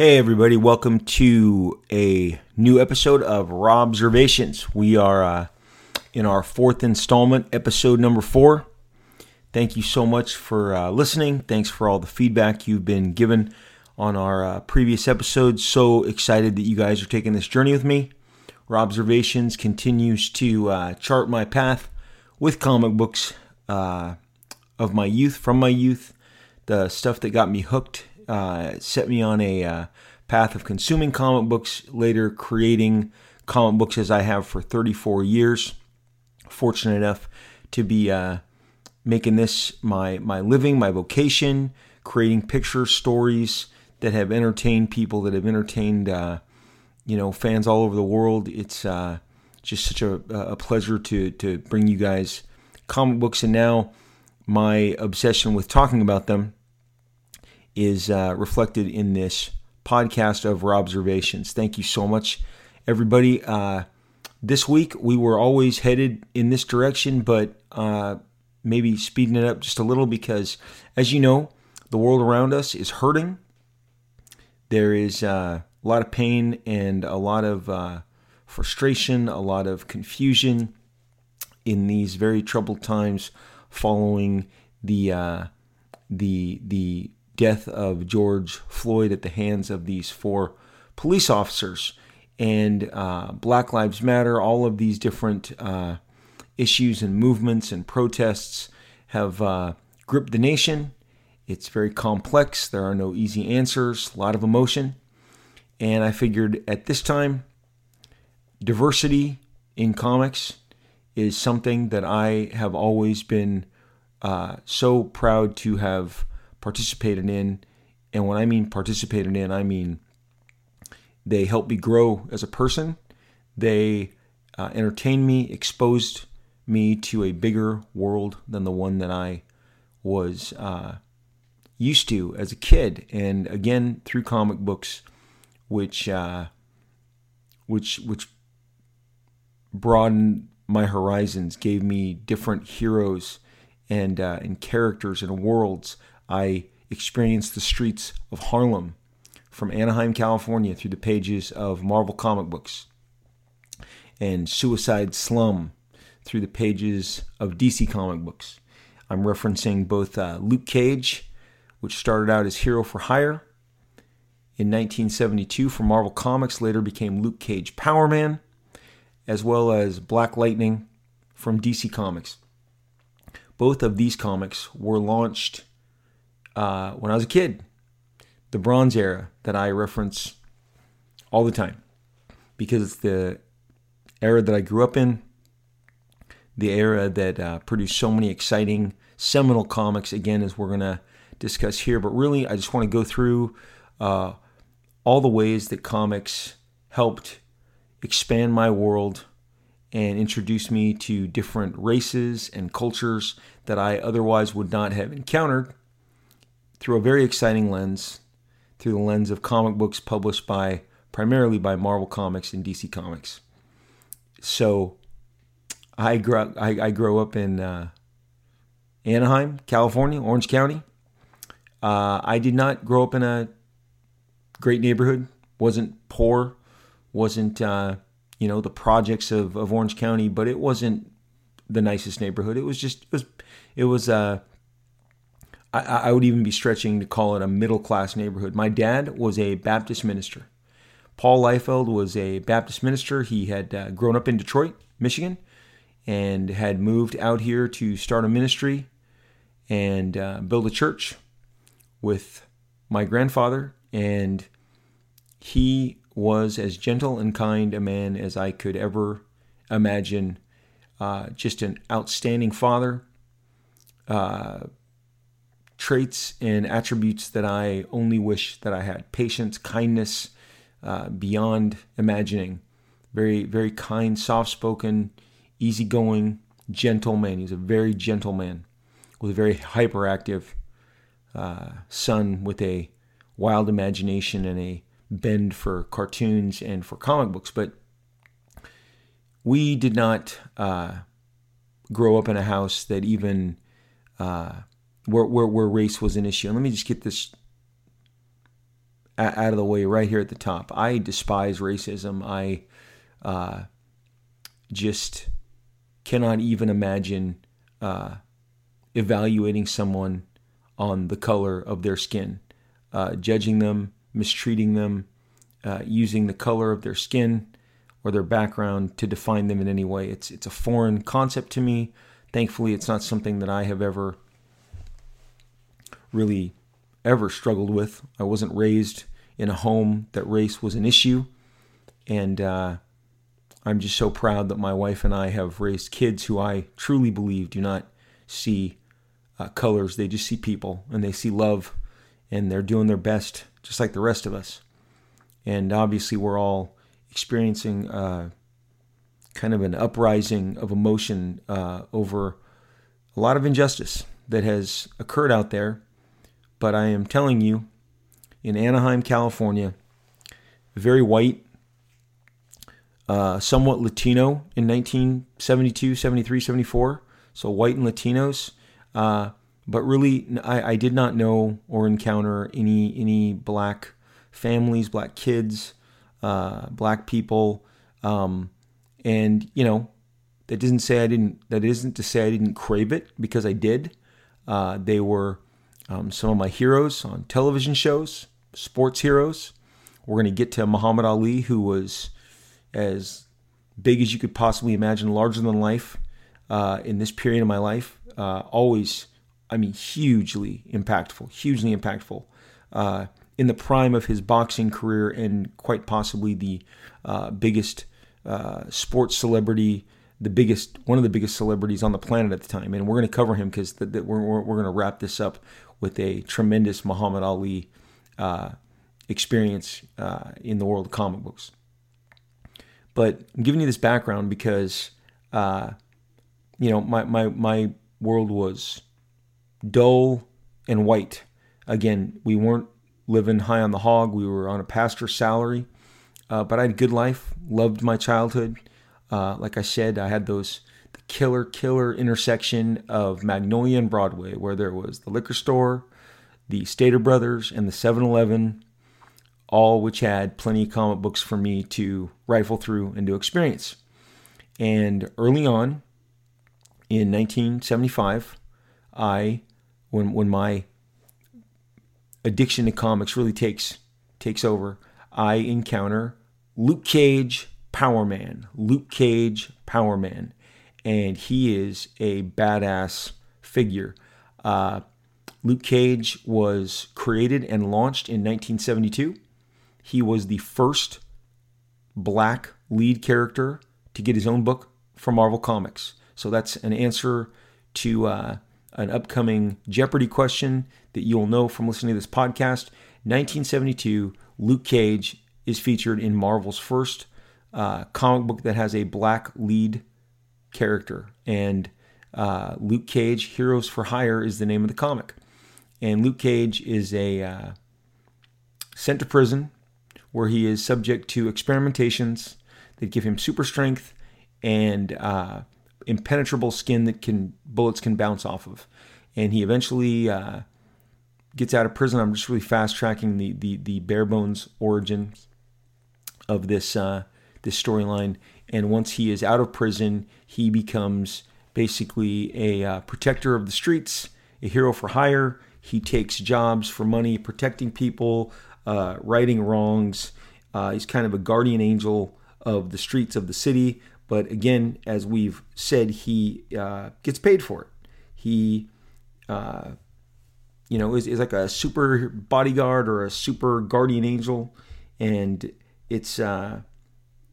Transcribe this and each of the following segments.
Hey, everybody, welcome to a new episode of Raw Observations. We are uh, in our fourth installment, episode number four. Thank you so much for uh, listening. Thanks for all the feedback you've been given on our uh, previous episodes. So excited that you guys are taking this journey with me. Raw Observations continues to uh, chart my path with comic books uh, of my youth, from my youth, the stuff that got me hooked uh, set me on a uh, path of consuming comic books, later creating comic books as I have for 34 years. Fortunate enough to be uh, making this my, my living, my vocation, creating picture stories that have entertained people, that have entertained uh, you know fans all over the world. It's uh, just such a, a pleasure to to bring you guys comic books, and now my obsession with talking about them is uh, reflected in this podcast of observations. Thank you so much, everybody. Uh, this week we were always headed in this direction, but uh, maybe speeding it up just a little because, as you know, the world around us is hurting. There is uh, a lot of pain and a lot of uh, frustration, a lot of confusion in these very troubled times following the uh, the the death of George Floyd at the hands of these four police officers. And uh, Black Lives Matter, all of these different uh, issues and movements and protests have uh, gripped the nation. It's very complex. There are no easy answers, a lot of emotion. And I figured at this time, diversity in comics is something that I have always been uh, so proud to have participated in. And when I mean participated in, I mean they helped me grow as a person. They uh, entertained me, exposed me to a bigger world than the one that I was uh, used to as a kid. And again, through comic books, which uh, which which broadened my horizons, gave me different heroes and uh, and characters and worlds I experienced the streets of Harlem from Anaheim, California through the pages of Marvel comic books and Suicide Slum through the pages of DC comic books. I'm referencing both uh, Luke Cage, which started out as Hero for Hire in 1972 for Marvel Comics, later became Luke Cage Power Man, as well as Black Lightning from DC Comics. Both of these comics were launched uh, when I was a kid, the Bronze Era that I reference all the time because it's the era that I grew up in, the era that uh, produced so many exciting seminal comics, again, as we're going to discuss here. But really, I just want to go through uh, all the ways that comics helped expand my world and introduce me to different races and cultures that I otherwise would not have encountered through a very exciting lens, through the lens of comic books published by primarily by Marvel Comics and DC Comics. So, I grew I, I grew up in uh, Anaheim, California, Orange County. Uh, I did not grow up in a great neighborhood. wasn't poor. wasn't uh, you know the projects of, of Orange County, but it wasn't the nicest neighborhood. It was just it was it was uh, I, I would even be stretching to call it a middle class neighborhood. My dad was a Baptist minister. Paul Liefeld was a Baptist minister. He had uh, grown up in Detroit, Michigan, and had moved out here to start a ministry and uh, build a church with my grandfather. And he was as gentle and kind a man as I could ever imagine. Uh, just an outstanding father, uh, traits and attributes that I only wish that I had patience, kindness, uh, beyond imagining. Very, very kind, soft spoken, easygoing, gentle man. He's a very gentle man with a very hyperactive uh, son with a wild imagination and a bend for cartoons and for comic books. But we did not uh, grow up in a house that even uh, where, where, where race was an issue. And let me just get this out of the way right here at the top. I despise racism. I uh, just cannot even imagine uh, evaluating someone on the color of their skin, uh, judging them, mistreating them, uh, using the color of their skin or their background to define them in any way. It's it's a foreign concept to me. Thankfully, it's not something that I have ever really ever struggled with. I wasn't raised in a home that race was an issue, and uh, I'm just so proud that my wife and I have raised kids who I truly believe do not see uh, colors; they just see people and they see love, and they're doing their best, just like the rest of us. And obviously, we're all experiencing uh, kind of an uprising of emotion uh, over a lot of injustice that has occurred out there but I am telling you, in Anaheim, California, very white, uh, somewhat Latino in 1972, 73, 74. So white and Latinos. Uh, but really, I, I, did not know or encounter any any black families, black kids, uh, black people, um, and you know that doesn't say I didn't. That isn't to say I didn't crave it because I did. Uh, they were um, some of my heroes on television shows, sports heroes. We're going to get to Muhammad Ali, who was as big as you could possibly imagine, larger than life uh, in this period of my life. Uh, always, I mean, hugely impactful, hugely impactful. Uh, in the prime of his boxing career, and quite possibly the uh, biggest uh, sports celebrity the biggest, one of the biggest celebrities on the planet at the time, and we're going to cover him because we're, we're, we're going to wrap this up with a tremendous Muhammad Ali uh, experience uh, in the world of comic books. But I'm giving you this background because, uh, you know, my, my, my world was dull and white. Again, we weren't living high on the hog. We were on a pastor's salary, uh, but I had a good life. Loved my childhood. Uh, like I said, I had those killer, killer intersection of Magnolia and Broadway, where there was the liquor store, the Stater Brothers, and the 7 Eleven, all which had plenty of comic books for me to rifle through and to experience. And early on, in 1975, I, when when my addiction to comics really takes takes over, I encounter Luke Cage, Power Man. Luke Cage, Power Man and he is a badass figure. Uh, Luke Cage was created and launched in 1972. He was the first black lead character to get his own book from Marvel Comics. So that's an answer to uh, an upcoming Jeopardy question that you'll know from listening to this podcast. 1972, Luke Cage is featured in Marvel's first uh, comic book that has a black lead character. And uh, Luke Cage, Heroes for Hire, is the name of the comic. And Luke Cage is a uh, sent to prison where he is subject to experimentations that give him super strength and uh, impenetrable skin that can bullets can bounce off of. And he eventually uh, gets out of prison. I'm just really fast tracking the the, the bare bones origins of this uh, this storyline. And once he is out of prison, he becomes basically a uh, protector of the streets, a hero for hire. He takes jobs for money, protecting people, uh, righting wrongs. Uh, he's kind of a guardian angel of the streets of the city. But again, as we've said, he uh, gets paid for it. He, uh, you know, is, is like a super bodyguard or a super guardian angel. And it's uh,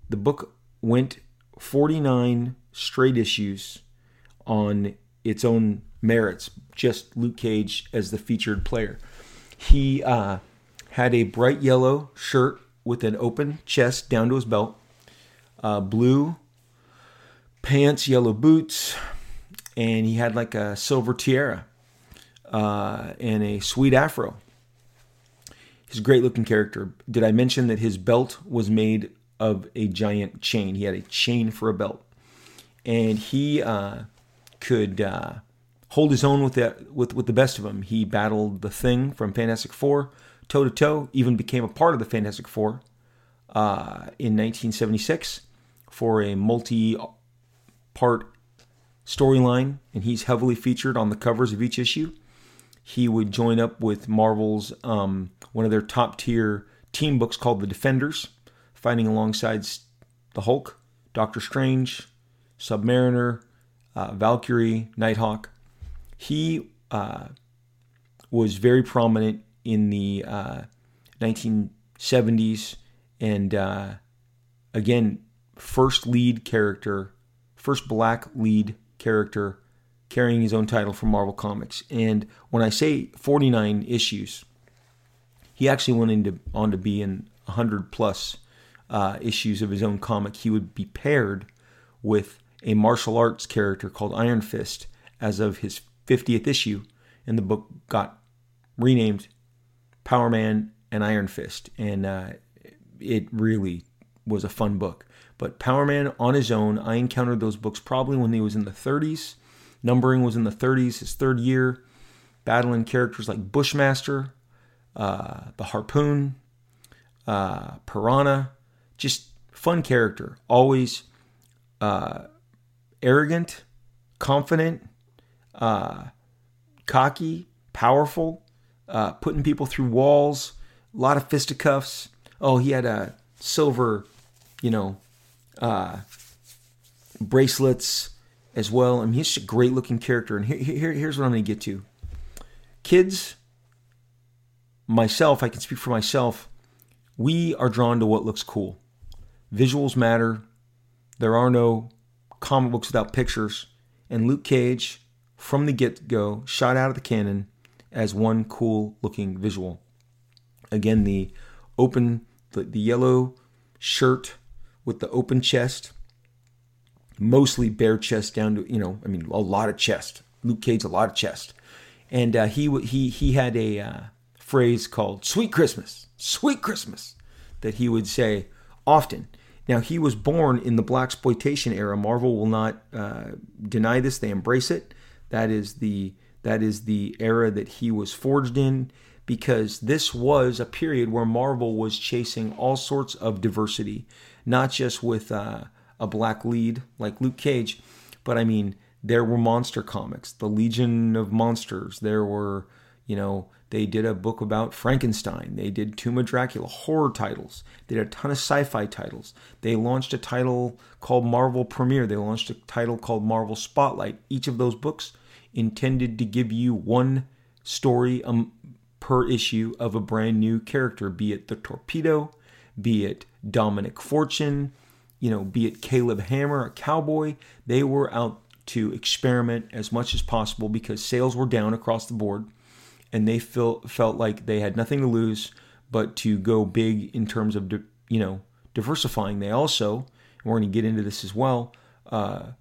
the book went 49 straight issues on its own merits, just Luke Cage as the featured player. He uh, had a bright yellow shirt with an open chest down to his belt, uh, blue pants, yellow boots, and he had like a silver tiara uh, and a sweet afro. He's a great looking character. Did I mention that his belt was made of a giant chain. He had a chain for a belt, and he uh, could uh, hold his own with that with with the best of them. He battled the Thing from Fantastic Four, toe to toe, even became a part of the Fantastic Four uh, in 1976 for a multi part storyline, and he's heavily featured on the covers of each issue. He would join up with Marvel's um, one of their top tier team books called The Defenders, fighting alongside the Hulk, Doctor Strange, Submariner, uh, Valkyrie, Nighthawk. He uh, was very prominent in the uh, 1970s and uh, again, first lead character, first black lead character carrying his own title from Marvel Comics. And when I say 49 issues, he actually went into, on to be in 100 plus uh, issues of his own comic. He would be paired with a martial arts character called Iron Fist as of his 50th issue, and the book got renamed Power Man and Iron Fist. And uh, it really was a fun book. But Power Man on his own, I encountered those books probably when he was in the 30s. Numbering was in the 30s, his third year, battling characters like Bushmaster, uh, the Harpoon, uh, Piranha. Just fun character. Always uh, arrogant, confident, uh, cocky, powerful, uh, putting people through walls, a lot of fisticuffs. Oh, he had a silver, you know, uh, bracelets as well. I mean, he's a great looking character. And here, here, here's what I'm going to get to. Kids, myself, I can speak for myself, we are drawn to what looks cool. Visuals matter. There are no comic books without pictures. And Luke Cage, from the get go, shot out of the cannon as one cool looking visual. Again, the open the, the yellow shirt with the open chest, mostly bare chest down to you know, I mean, a lot of chest. Luke Cage, a lot of chest, and uh, he he he had a uh, phrase called "Sweet Christmas, Sweet Christmas," that he would say often. Now he was born in the black exploitation era. Marvel will not uh, deny this; they embrace it. That is the that is the era that he was forged in because this was a period where Marvel was chasing all sorts of diversity, not just with uh, a black lead like Luke Cage, but I mean, there were monster comics, the Legion of Monsters. There were, you know, they did a book about Frankenstein. They did Tomb of Dracula, horror titles. They did a ton of sci fi titles. They launched a title called Marvel Premiere. They launched a title called Marvel Spotlight. Each of those books intended to give you one story um, per issue of a brand new character, be it the Torpedo, be it Dominic Fortune, you know, be it Caleb Hammer, a cowboy. They were out to experiment as much as possible because sales were down across the board and they felt felt like they had nothing to lose but to go big in terms of you know diversifying. They also, and we're going to get into this as well, uh,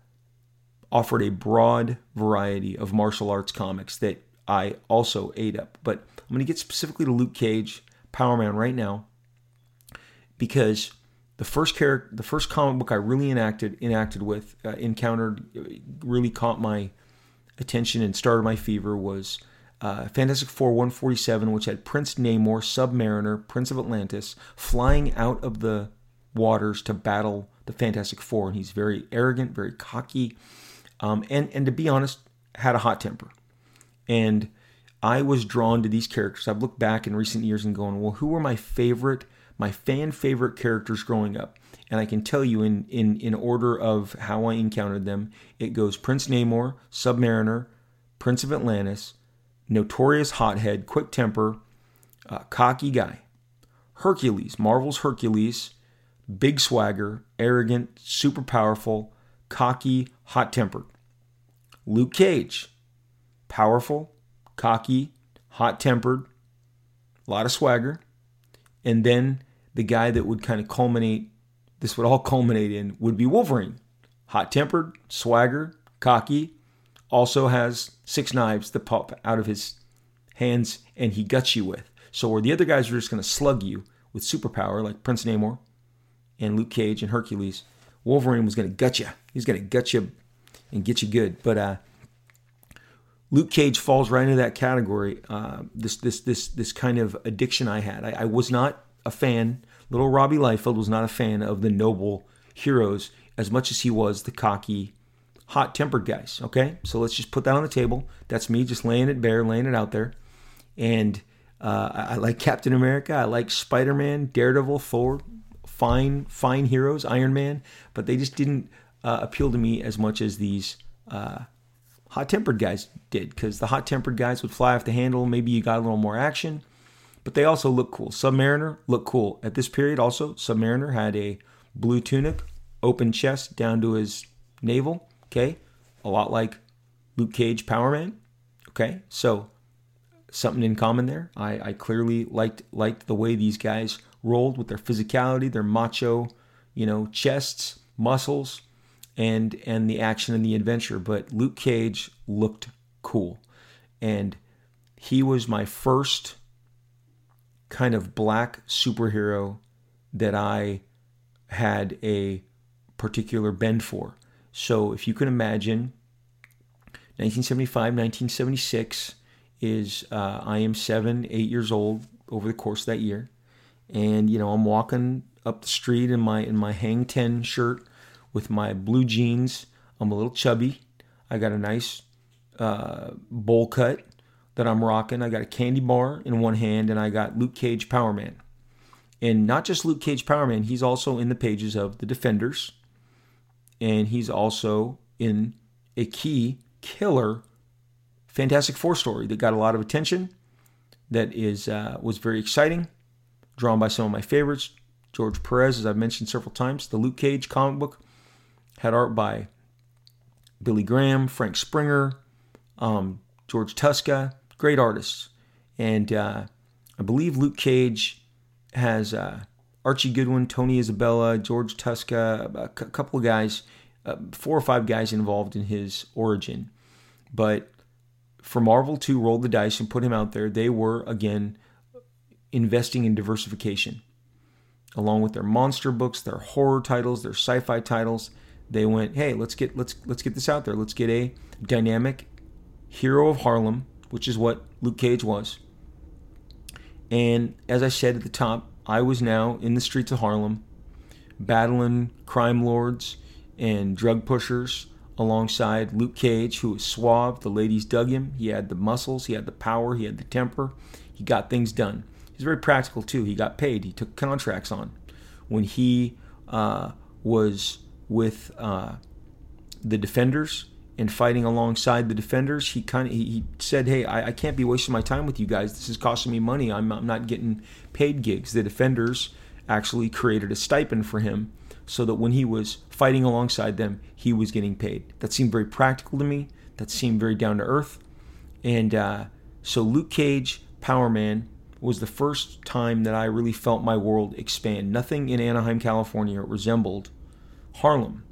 offered a broad variety of martial arts comics that I also ate up. But I'm going to get specifically to Luke Cage, Power Man, right now, because the first character, the first comic book I really enacted enacted with, uh, encountered, really caught my attention and started my fever was uh, Fantastic Four 147, which had Prince Namor, Submariner, Prince of Atlantis, flying out of the waters to battle the Fantastic Four, and he's very arrogant, very cocky, um, and and to be honest, had a hot temper. And I was drawn to these characters. I've looked back in recent years and going, well, who were my favorite, my fan favorite characters growing up? And I can tell you in in in order of how I encountered them, it goes Prince Namor, Submariner, Prince of Atlantis, notorious hothead, quick temper, uh, cocky guy. Hercules, Marvel's Hercules, big swagger, arrogant, super powerful, cocky, hot tempered. Luke Cage, powerful, cocky, hot tempered, a lot of swagger. And then the guy that would kind of culminate, this would all culminate in, would be Wolverine. Hot tempered, swagger, cocky, also has six knives that pop out of his hands and he guts you with. So, where the other guys are just going to slug you with superpower, like Prince Namor and Luke Cage and Hercules, Wolverine was going to gut you. He's going to gut you and get you good. But uh, Luke Cage falls right into that category. Uh, this this this this kind of addiction I had. I, I, was not a fan. Little Robbie Liefeld was not a fan of the noble heroes as much as he was the cocky, hot-tempered guys. Okay, so let's just put that on the table. That's me just laying it bare, laying it out there. And uh, I, like Captain America. I like Spider-Man, Daredevil, Thor. Fine, fine heroes, Iron Man, but they just didn't uh, appeal to me as much as these uh, hot tempered guys did because the hot tempered guys would fly off the handle. Maybe you got a little more action, but they also look cool. Submariner looked cool. At this period, also, Submariner had a blue tunic, open chest down to his navel. Okay. A lot like Luke Cage Power Man. Okay. So something in common there. I, I clearly liked liked the way these guys rolled with their physicality, their macho, you know, chests, muscles, and and the action and the adventure. But Luke Cage looked cool, and he was my first kind of black superhero that I had a particular bend for. So if you can imagine, 1975, 1976 is uh, I am seven, eight years old over the course of that year, and you know I'm walking up the street in my in my Hang Ten shirt with my blue jeans. I'm a little chubby. I got a nice uh, bowl cut that I'm rocking. I got a candy bar in one hand, and I got Luke Cage Power Man. And not just Luke Cage Power Man, he's also in the pages of The Defenders, and he's also in a key killer Fantastic Four story that got a lot of attention. That is uh, was very exciting, drawn by some of my favorites. George Perez, as I've mentioned several times, the Luke Cage comic book had art by Billy Graham, Frank Springer, um, George Tuska, great artists. And uh, I believe Luke Cage has uh, Archie Goodwin, Tony Isabella, George Tuska, a couple of guys, uh, four or five guys involved in his origin. But for Marvel to roll the dice and put him out there, they were again investing in diversification. Along with their monster books, their horror titles, their sci-fi titles, they went, "Hey, let's get let's let's get this out there. Let's get a dynamic hero of Harlem, which is what Luke Cage was." And as I said at the top, I was now in the streets of Harlem, battling crime lords and drug pushers alongside Luke Cage, who was suave. The ladies dug him. He had the muscles, he had the power, he had the temper. He got things done. He's very practical too. He got paid. He took contracts on. When he uh, was with uh, the defenders and fighting alongside the defenders, he kind of he said, "Hey, I, I, can't be wasting my time with you guys. This is costing me money. I'm, I'm not getting paid gigs." The defenders actually created a stipend for him so that when he was fighting alongside them, he was getting paid. That seemed very practical to me. That seemed very down to earth. And uh, so Luke Cage, Power Man, was the first time that I really felt my world expand. Nothing in Anaheim, California resembled Harlem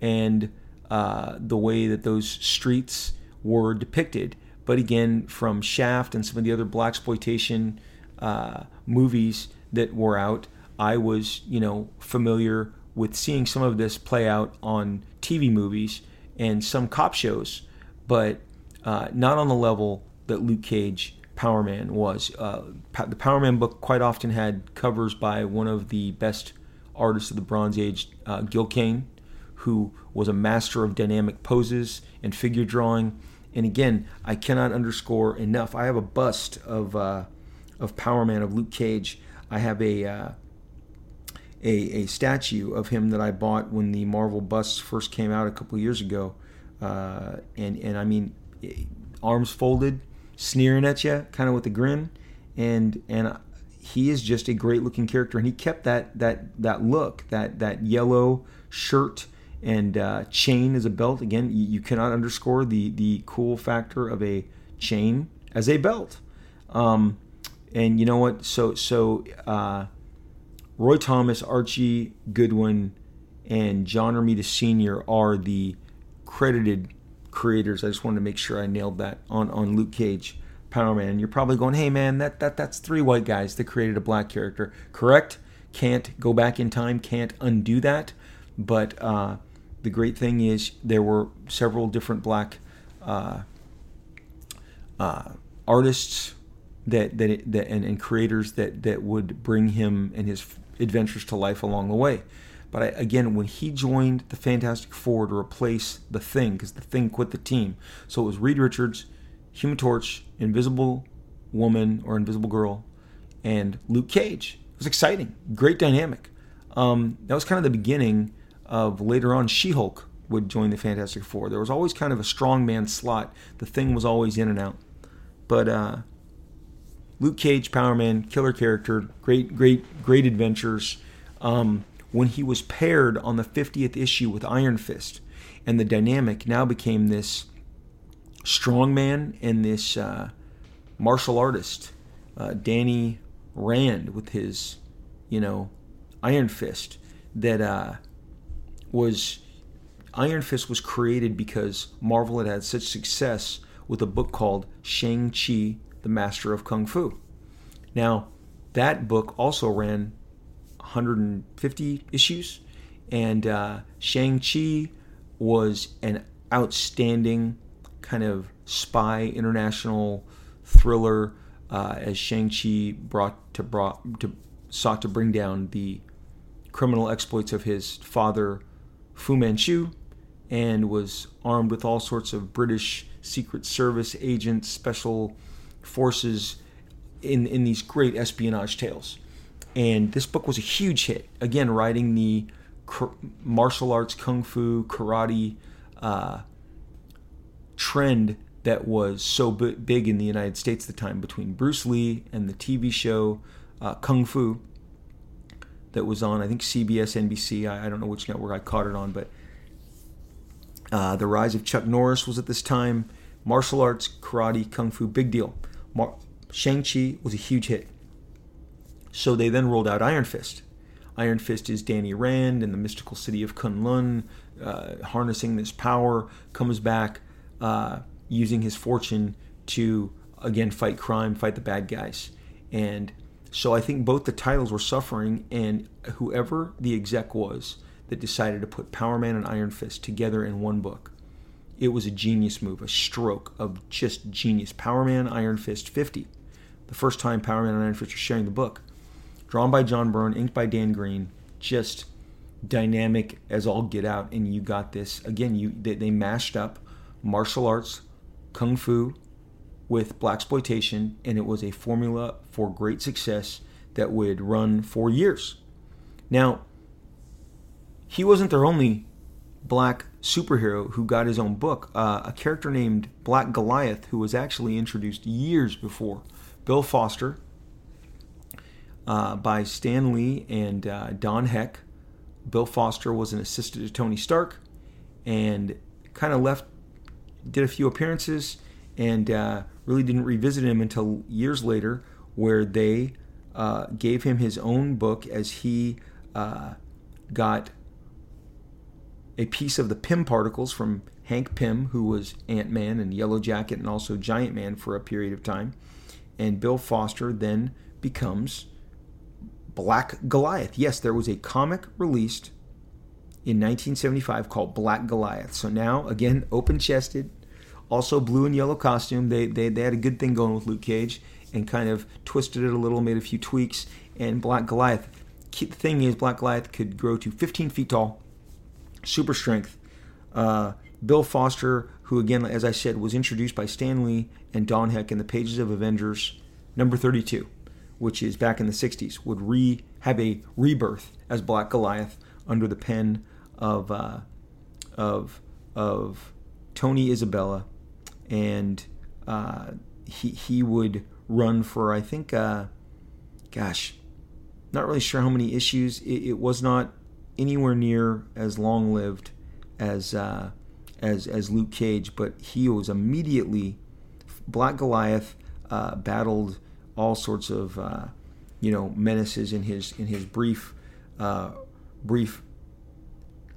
and uh, the way that those streets were depicted. But again, from Shaft and some of the other black exploitation uh, movies that were out, I was you know familiar with seeing some of this play out on TV movies and some cop shows, but uh, not on the level that Luke Cage Power Man was. Uh, the Power Man book quite often had covers by one of the best artists of the Bronze Age, uh, Gil Kane, who was a master of dynamic poses and figure drawing. And again, I cannot underscore enough. I have a bust of uh, of Power Man of Luke Cage. I have a, uh, a a statue of him that I bought when the Marvel busts first came out a couple years ago. Uh, and and I mean, arms folded, sneering at you, kind of with a grin, and and he is just a great looking character, and he kept that that that look, that that yellow shirt and uh, chain as a belt. Again, you, you, cannot underscore the the cool factor of a chain as a belt. Um, and you know what? So so uh, Roy Thomas, Archie Goodwin, and John Romita Sr. are the credited creators. I just wanted to make sure I nailed that on on Luke Cage. Power Man. You're probably going, hey man, that, that that's three white guys that created a black character. Correct? Can't go back in time, can't undo that. But uh, the great thing is there were several different black uh, uh, artists that that, that and, and, creators that that would bring him and his adventures to life along the way. But I, again, when he joined the Fantastic Four to replace the Thing, because the Thing quit the team, so it was Reed Richards, Human Torch, Invisible Woman or Invisible Girl, and Luke Cage. It was exciting, great dynamic. Um, that was kind of the beginning of later on She Hulk would join the Fantastic Four. There was always kind of a strong man slot. The Thing was always in and out. But uh, Luke Cage, Power Man, killer character, great, great, great adventures. Um, when he was paired on the 50th issue with Iron Fist, and the dynamic now became this strong man and this uh, martial artist, uh, Danny Rand, with his, you know, Iron Fist, that uh, was Iron Fist was created because Marvel had had such success with a book called Shang-Chi the Master of Kung Fu. Now, that book also ran 150 issues, and uh, Shang-Chi was an outstanding kind of spy international thriller uh, as Shang-Chi brought to, brought to sought to bring down the criminal exploits of his father Fu Manchu and was armed with all sorts of British Secret Service agents, special forces in in these great espionage tales. And this book was a huge hit. Again, writing the martial arts, kung fu, karate uh, trend that was so big in the United States at the time between Bruce Lee and the TV show uh, Kung Fu that was on, I think, CBS, NBC. I, I, don't know which network I caught it on, but uh, the rise of Chuck Norris was at this time. Martial arts, karate, kung fu, big deal. Mar- Shang-Chi was a huge hit. So they then rolled out Iron Fist. Iron Fist is Danny Rand in the mystical city of Kunlun, uh, harnessing this power, comes back uh, using his fortune to again fight crime, fight the bad guys. And so I think both the titles were suffering, and whoever the exec was that decided to put Power Man and Iron Fist together in one book it was a genius move, a stroke of just genius. Power Man, Iron Fist 50. The first time Power Man and Iron Fist are sharing the book. Drawn by John Byrne, inked by Dan Green. Just dynamic as all get out. And you got this. Again, you they, they mashed up martial arts, kung fu, with black exploitation, and it was a formula for great success that would run for years. Now, he wasn't their only black superhero who got his own book, uh, a character named Black Goliath, who was actually introduced years before Bill Foster uh, by Stan Lee and uh, Don Heck. Bill Foster was an assistant to Tony Stark and kind of left, did a few appearances, and uh, really didn't revisit him until years later, where they uh, gave him his own book as he uh, got a piece of the Pym particles from Hank Pym, who was Ant Man and Yellow Jacket and also Giant Man for a period of time. And Bill Foster then becomes Black Goliath. Yes, there was a comic released in 1975 called Black Goliath. So now, again, open chested, also blue and yellow costume. They, they, they had a good thing going with Luke Cage and kind of twisted it a little, made a few tweaks. And Black Goliath, the thing is, Black Goliath could grow to 15 feet tall super strength. Uh, Bill Foster, who again, as I said, was introduced by Stan Lee and Don Heck in the pages of Avengers number 32, which is back in the 60s, would re have a rebirth as Black Goliath under the pen of uh, of of Tony Isabella, and uh, he he would run for I think, uh, gosh, not really sure how many issues. It, it was not anywhere near as long lived as uh, as as Luke Cage, but he was immediately Black Goliath uh, battled all sorts of uh, you know menaces in his in his brief uh, brief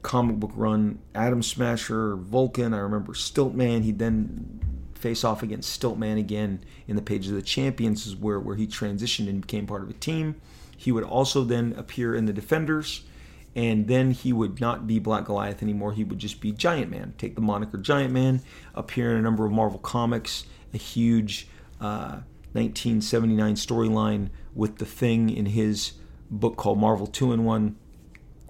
comic book run. Atom Smasher, Vulcan. I remember Stiltman. He'd then face off against Stiltman again in the pages of the Champions, is where where he transitioned and became part of a team. He would also then appear in the Defenders and then he would not be Black Goliath anymore. He would just be Giant Man. Take the moniker Giant Man, appear in a number of Marvel comics a huge uh, 1979 storyline with the Thing in his book called Marvel Two in One,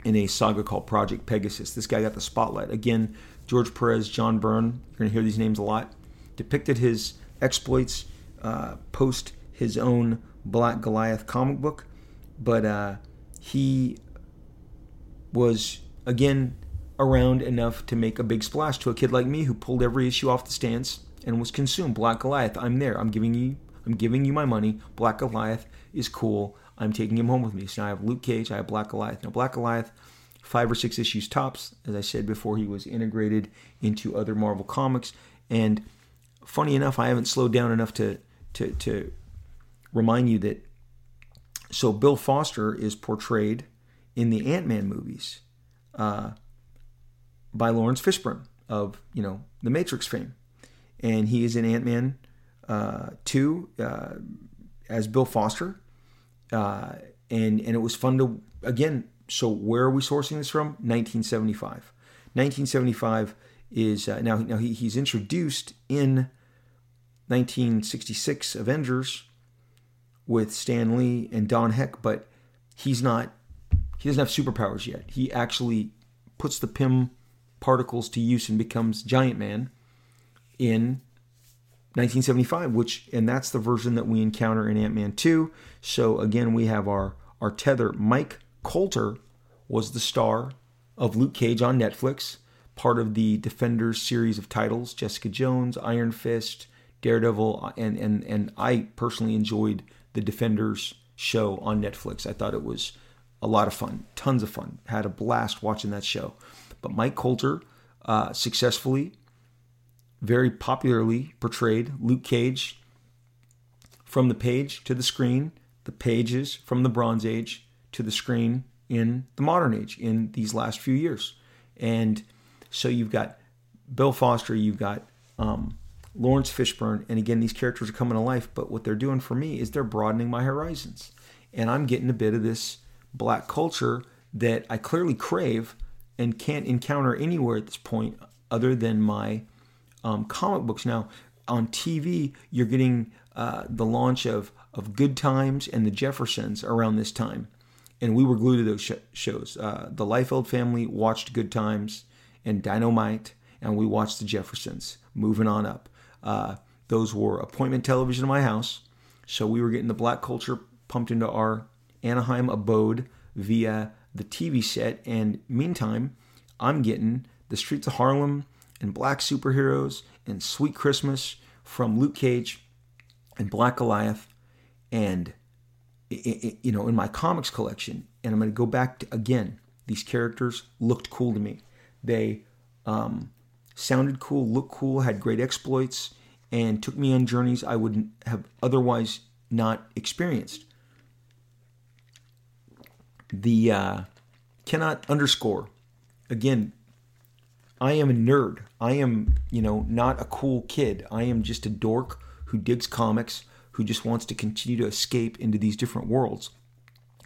in a saga called Project Pegasus. This guy got the spotlight again. George Perez, John Byrne, you're going to hear these names a lot, depicted his exploits uh, post his own Black Goliath comic book, but uh, he was again around enough to make a big splash to a kid like me who pulled every issue off the stands and was consumed. Black Goliath, I'm there. I'm giving you I'm giving you my money. Black Goliath is cool. I'm taking him home with me. So now I have Luke Cage, I have Black Goliath. Now Black Goliath, five or six issues tops, as I said before, he was integrated into other Marvel comics. And funny enough, I haven't slowed down enough to to to remind you that so Bill Foster is portrayed in the Ant Man movies uh, by Laurence Fishburne of you know the Matrix fame, and he is in Ant Man uh, two uh, as Bill Foster, uh, and and it was fun to again. So where are we sourcing this from? 1975. 1975 is uh, now now he, he's introduced in 1966 Avengers with Stan Lee and Don Heck, but he's not he doesn't have superpowers yet. He actually puts the Pym particles to use and becomes Giant Man in 1975, which and that's the version that we encounter in Ant-Man 2. So again, we have our our tether. Mike Colter was the star of Luke Cage on Netflix, part of the Defenders series of titles, Jessica Jones, Iron Fist, Daredevil, and and and I personally enjoyed the Defenders show on Netflix. I thought it was a lot of fun, tons of fun. Had a blast watching that show. But Mike Colter uh, successfully, very popularly portrayed Luke Cage from the page to the screen, the pages from the Bronze Age to the screen in the modern age in these last few years. And so you've got Bill Foster, you've got um, Laurence Fishburne, and again, these characters are coming to life. But what they're doing for me is they're broadening my horizons, and I'm getting a bit of this black culture that I clearly crave and can't encounter anywhere at this point other than my um, comic books. Now, on TV, you're getting uh, the launch of, of Good Times and The Jeffersons around this time. And we were glued to those sh- shows. Uh, the Liefeld family watched Good Times and Dynamite, and we watched The Jeffersons, moving on up. Uh, those were appointment television in my house. So we were getting the black culture pumped into our Anaheim abode via the TV set. And meantime, I'm getting the Streets of Harlem and Black Superheroes and Sweet Christmas from Luke Cage and Black Goliath and you know in my comics collection. And i'm going to go back to again these characters looked cool to me. They um, sounded cool looked cool had great exploits and took me on journeys i would have otherwise not experienced. The uh, cannot underscore again i am a nerd. I am you know not a cool kid. I am just a dork who digs comics who just wants to continue to escape into these different worlds.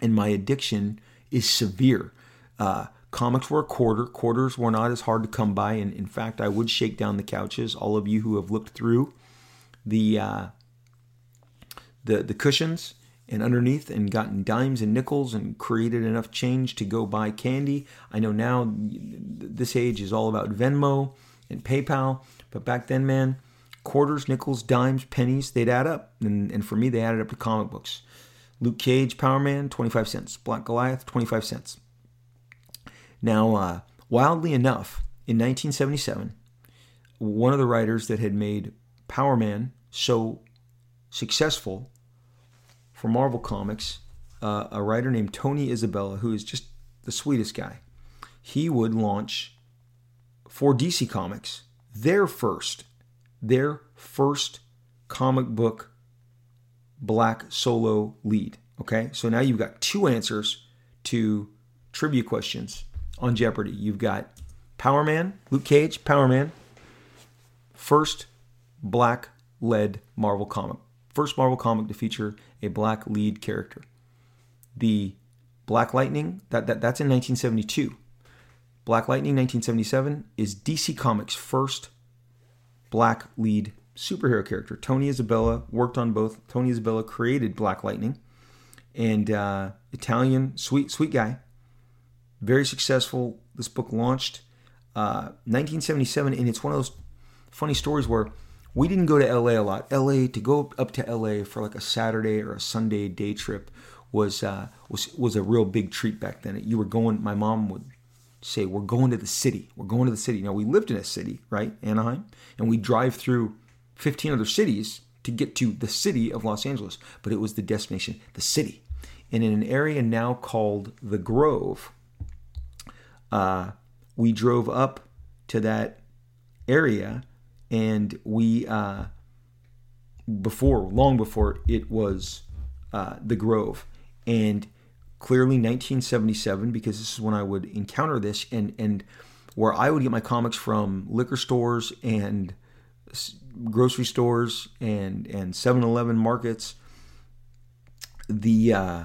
And my addiction is severe. Uh, comics were a quarter. Quarters were not as hard to come by. And in fact i would shake down the couches. All of you who have looked through the uh, the the cushions and underneath and gotten dimes and nickels and created enough change to go buy candy. I know now this age is all about Venmo and PayPal, but back then, man, quarters, nickels, dimes, pennies, they'd add up. And, and for me, they added up to comic books. Luke Cage, Power Man, 25 cents. Black Goliath, 25 cents. Now, uh, wildly enough, in 1977, one of the writers that had made Power Man so successful for Marvel Comics, uh, a writer named Tony Isabella, who is just the sweetest guy. He would launch for DC Comics their first, their first comic book black solo lead. Okay, so now you've got two answers to trivia questions on Jeopardy. You've got Power Man, Luke Cage, Power Man, first black led Marvel comic first Marvel comic to feature a black lead character. The Black Lightning, that, that that's in 1972. Black Lightning 1977 is DC Comics' first black lead superhero character. Tony Isabella worked on both. Tony Isabella created Black Lightning, and uh, Italian, sweet, sweet guy. Very successful. This book launched uh, 1977, and it's one of those funny stories where we didn't go to LA a lot. LA to go up to LA for like a Saturday or a Sunday day trip was uh, was was a real big treat back then. You were going. My mom would say, "We're going to the city. We're going to the city." Now we lived in a city, right, Anaheim, and we drive through 15 other cities to get to the city of Los Angeles, but it was the destination, the city, and in an area now called the Grove. Uh, we drove up to that area, and we uh, before long before it was uh, the Grove, and clearly 1977 because this is when I would encounter this and and where I would get my comics from liquor stores and grocery stores and and 7-Eleven markets the uh,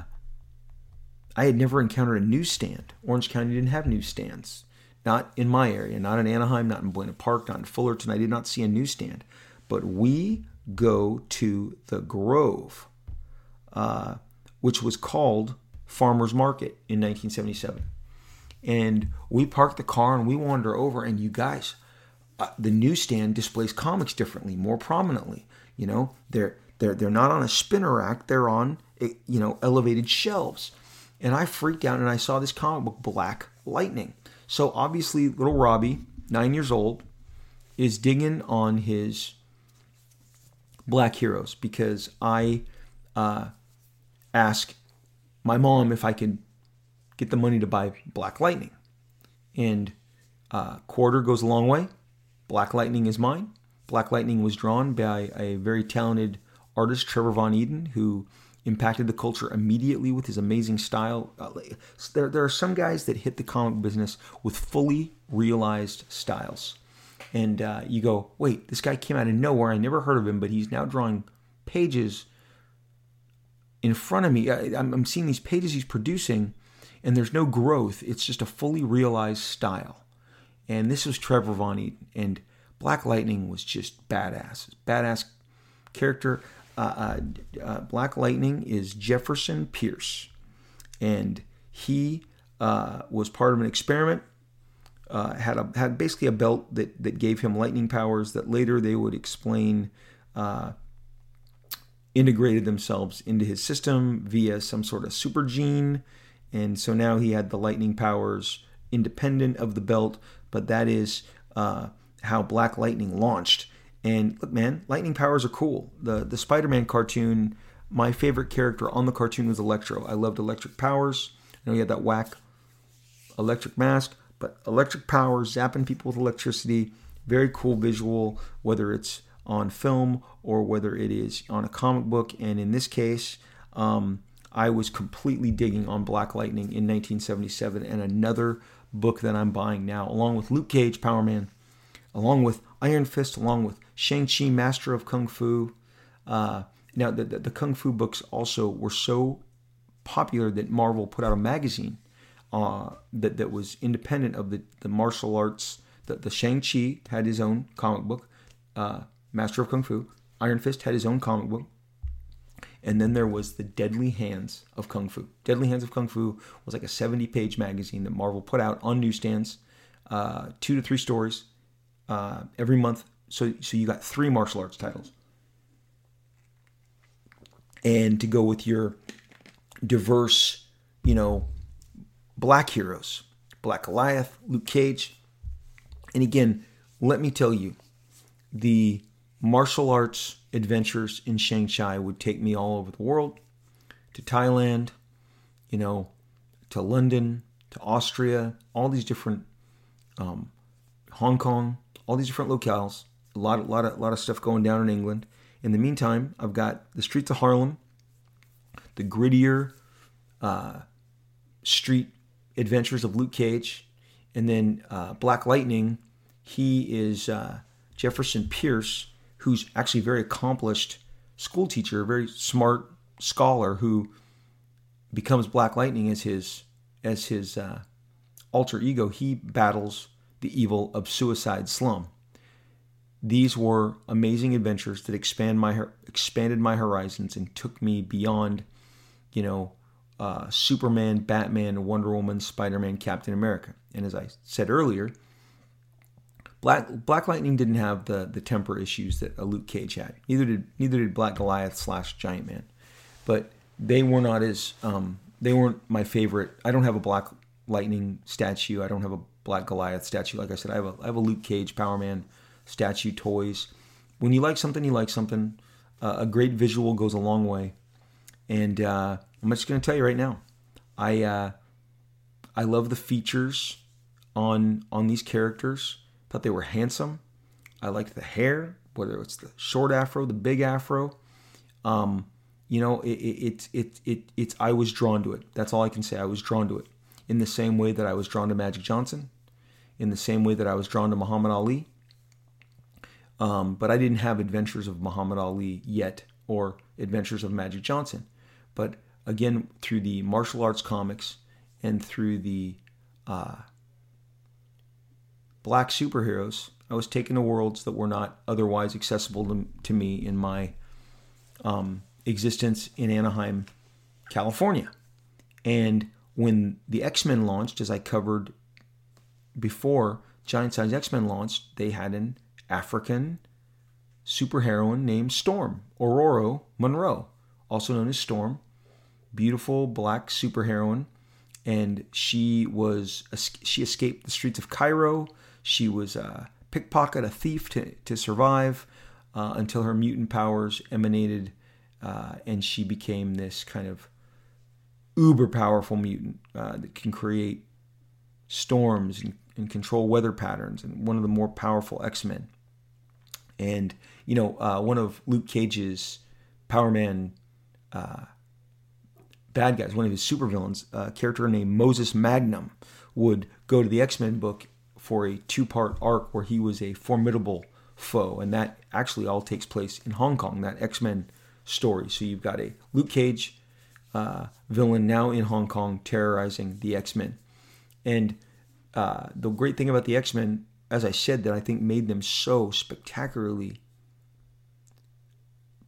I had never encountered a newsstand. Orange County didn't have newsstands. Not in my area, not in Anaheim, not in Buena Park, not in Fullerton. I did not see a newsstand. But we go to the Grove, uh, which was called Farmers Market in 1977. And we park the car and we wander over, and you guys, uh, the newsstand displays comics differently, more prominently. You know, they're they're they're not on a spinner rack; they're on eh, you know elevated shelves. And I freaked out and I saw this comic book, Black Lightning. So obviously, little Robbie, nine years old, is digging on his black heroes because I uh, ask my mom if I could get the money to buy Black Lightning. And uh, quarter goes a long way. Black Lightning is mine. Black Lightning was drawn by a very talented artist, Trevor Von Eeden, who impacted the culture immediately with his amazing style. Uh, there, there are some guys that hit the comic business with fully realized styles. And uh, you go, wait, this guy came out of nowhere. I never heard of him, but he's now drawing pages in front of me. I, am seeing these pages he's producing, and there's no growth. It's just a fully realized style. And this was Trevor Von Eeden. And Black Lightning was just badass. Badass character. Uh, uh, uh, Black Lightning is Jefferson Pierce. And he uh, was part of an experiment. Uh, had a had basically a belt that that gave him lightning powers that later they would explain uh, integrated themselves into his system via some sort of super gene. And so now he had the lightning powers independent of the belt, but that is how Black Lightning launched. And look, man, lightning powers are cool. The the Spider-Man cartoon, my favorite character on the cartoon was Electro. I loved electric powers. I know he had that whack electric mask, but electric powers, zapping people with electricity, very cool visual, whether it's on film or whether it is on a comic book. And in this case, um, I was completely digging on Black Lightning in 1977 and another book that I'm buying now, along with Luke Cage, Power Man, along with Iron Fist, along with Shang-Chi, Master of Kung Fu. Uh, now, the, the, the, Kung Fu books also were so popular that Marvel put out a magazine uh, that, that was independent of the, the martial arts. The, the Shang-Chi had his own comic book. Uh, Master of Kung Fu. Iron Fist had his own comic book. And then there was the Deadly Hands of Kung Fu. Deadly Hands of Kung Fu was like a 70 page magazine that Marvel put out on newsstands, uh, two to three stories uh, every month. So, so you got three martial arts titles. And to go with your diverse, you know, black heroes, Black Goliath, Luke Cage. And again, let me tell you, the martial arts adventures in Shang-Chi would take me all over the world to Thailand, you know, to London, to Austria, all these different, um, Hong Kong, all these different locales. A lot, a lot, of, a lot of stuff going down in England. In the meantime, I've got the streets of Harlem, the grittier uh, street adventures of Luke Cage, and then uh, Black Lightning. He is uh, Jefferson Pierce, who's actually a very accomplished school teacher, a very smart scholar who becomes Black Lightning as his as his uh, alter ego. He battles the evil of Suicide Slum. These were amazing adventures that expand my expanded my horizons and took me beyond, you know, uh, Superman, Batman, Wonder Woman, Spider Man, Captain America. And as I said earlier, Black Black Lightning didn't have the the temper issues that a Luke Cage had. Neither did neither did Black Goliath slash Giant Man, but they were not as um, they weren't my favorite. I don't have a Black Lightning statue. I don't have a Black Goliath statue. Like I said, I have a I have a Luke Cage Power Man statue toys. When you like something, you like something. Uh, a great visual goes a long way, and uh, I'm just going to tell you right now, I uh, I love the features on on these characters. Thought they were handsome. I liked the hair, whether it's the short afro, the big afro. Um, you know, it, it, it, it, it's, I was drawn to it. That's all I can say. I was drawn to it in the same way that I was drawn to Magic Johnson, in the same way that I was drawn to Muhammad Ali. Um, but I didn't have Adventures of Muhammad Ali yet or Adventures of Magic Johnson. But again, through the martial arts comics and through the uh, black superheroes, I was taken to worlds that were not otherwise accessible to, to me in my um, existence in Anaheim, California. And when the X Men launched, as I covered before, Giant Size X Men launched, they had an African superheroine named Storm, Ororo Munroe, also known as Storm. Beautiful black superheroine. And she was she escaped the streets of Cairo she was a pickpocket, a thief to, to survive uh, until her mutant powers emanated uh, and she became this kind of uber powerful mutant uh, that can create storms and, and, control weather patterns and one of the more powerful X-Men. And, you know, uh, one of Luke Cage's Power Man uh, bad guys, one of his supervillains, a character named Moses Magnum, would go to the X Men book for a two part arc where he was a formidable foe. And that actually all takes place in Hong Kong, that X Men story. So you've got a Luke Cage uh, villain now in Hong Kong terrorizing the X Men. And uh, the great thing about the X Men, as I said, that I think made them so spectacularly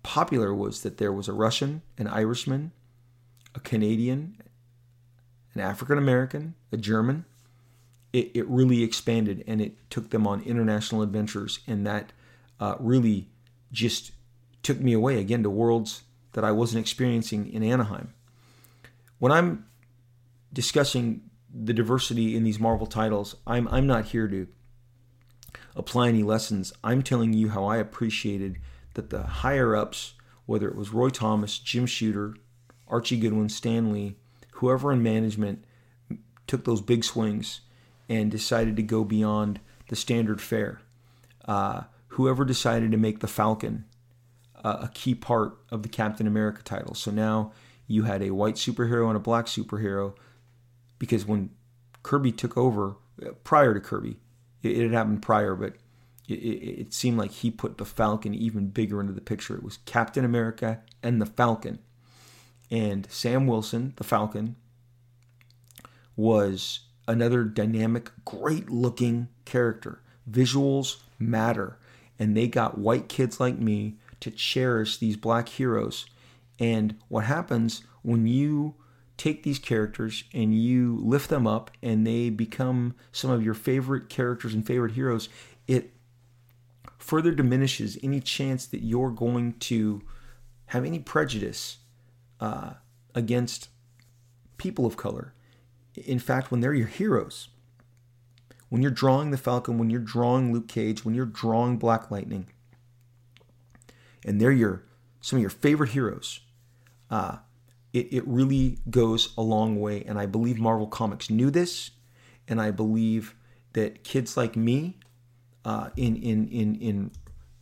popular was that there was a Russian, an Irishman, a Canadian, an African American, a German, it, it really expanded and it took them on international adventures. And that uh, really just took me away again to worlds that I wasn't experiencing in Anaheim. When I'm discussing the diversity in these Marvel titles, I'm, I'm not here to apply any lessons. I'm telling you how I appreciated that the higher ups, whether it was Roy Thomas, Jim Shooter, Archie Goodwin, Stan Lee, whoever in management took those big swings and decided to go beyond the standard fare. Uh, whoever decided to make the Falcon uh, a key part of the Captain America title. So now you had a white superhero and a black superhero because when Kirby took over, uh, prior to Kirby, it, had happened prior, but it, it, seemed like he put the Falcon even bigger into the picture. It was Captain America and the Falcon. And Sam Wilson, the Falcon, was another dynamic, great looking character. Visuals matter. And they got white kids like me to cherish these black heroes. And what happens when you take these characters and you lift them up and they become some of your favorite characters and favorite heroes, it further diminishes any chance that you're going to have any prejudice uh, against people of color. In fact, when they're your heroes, when you're drawing the Falcon, when you're drawing Luke Cage, when you're drawing Black Lightning, and they're your some of your favorite heroes, uh, it, it really goes a long way. And I believe Marvel Comics knew this, and I believe that kids like me, uh, in in in in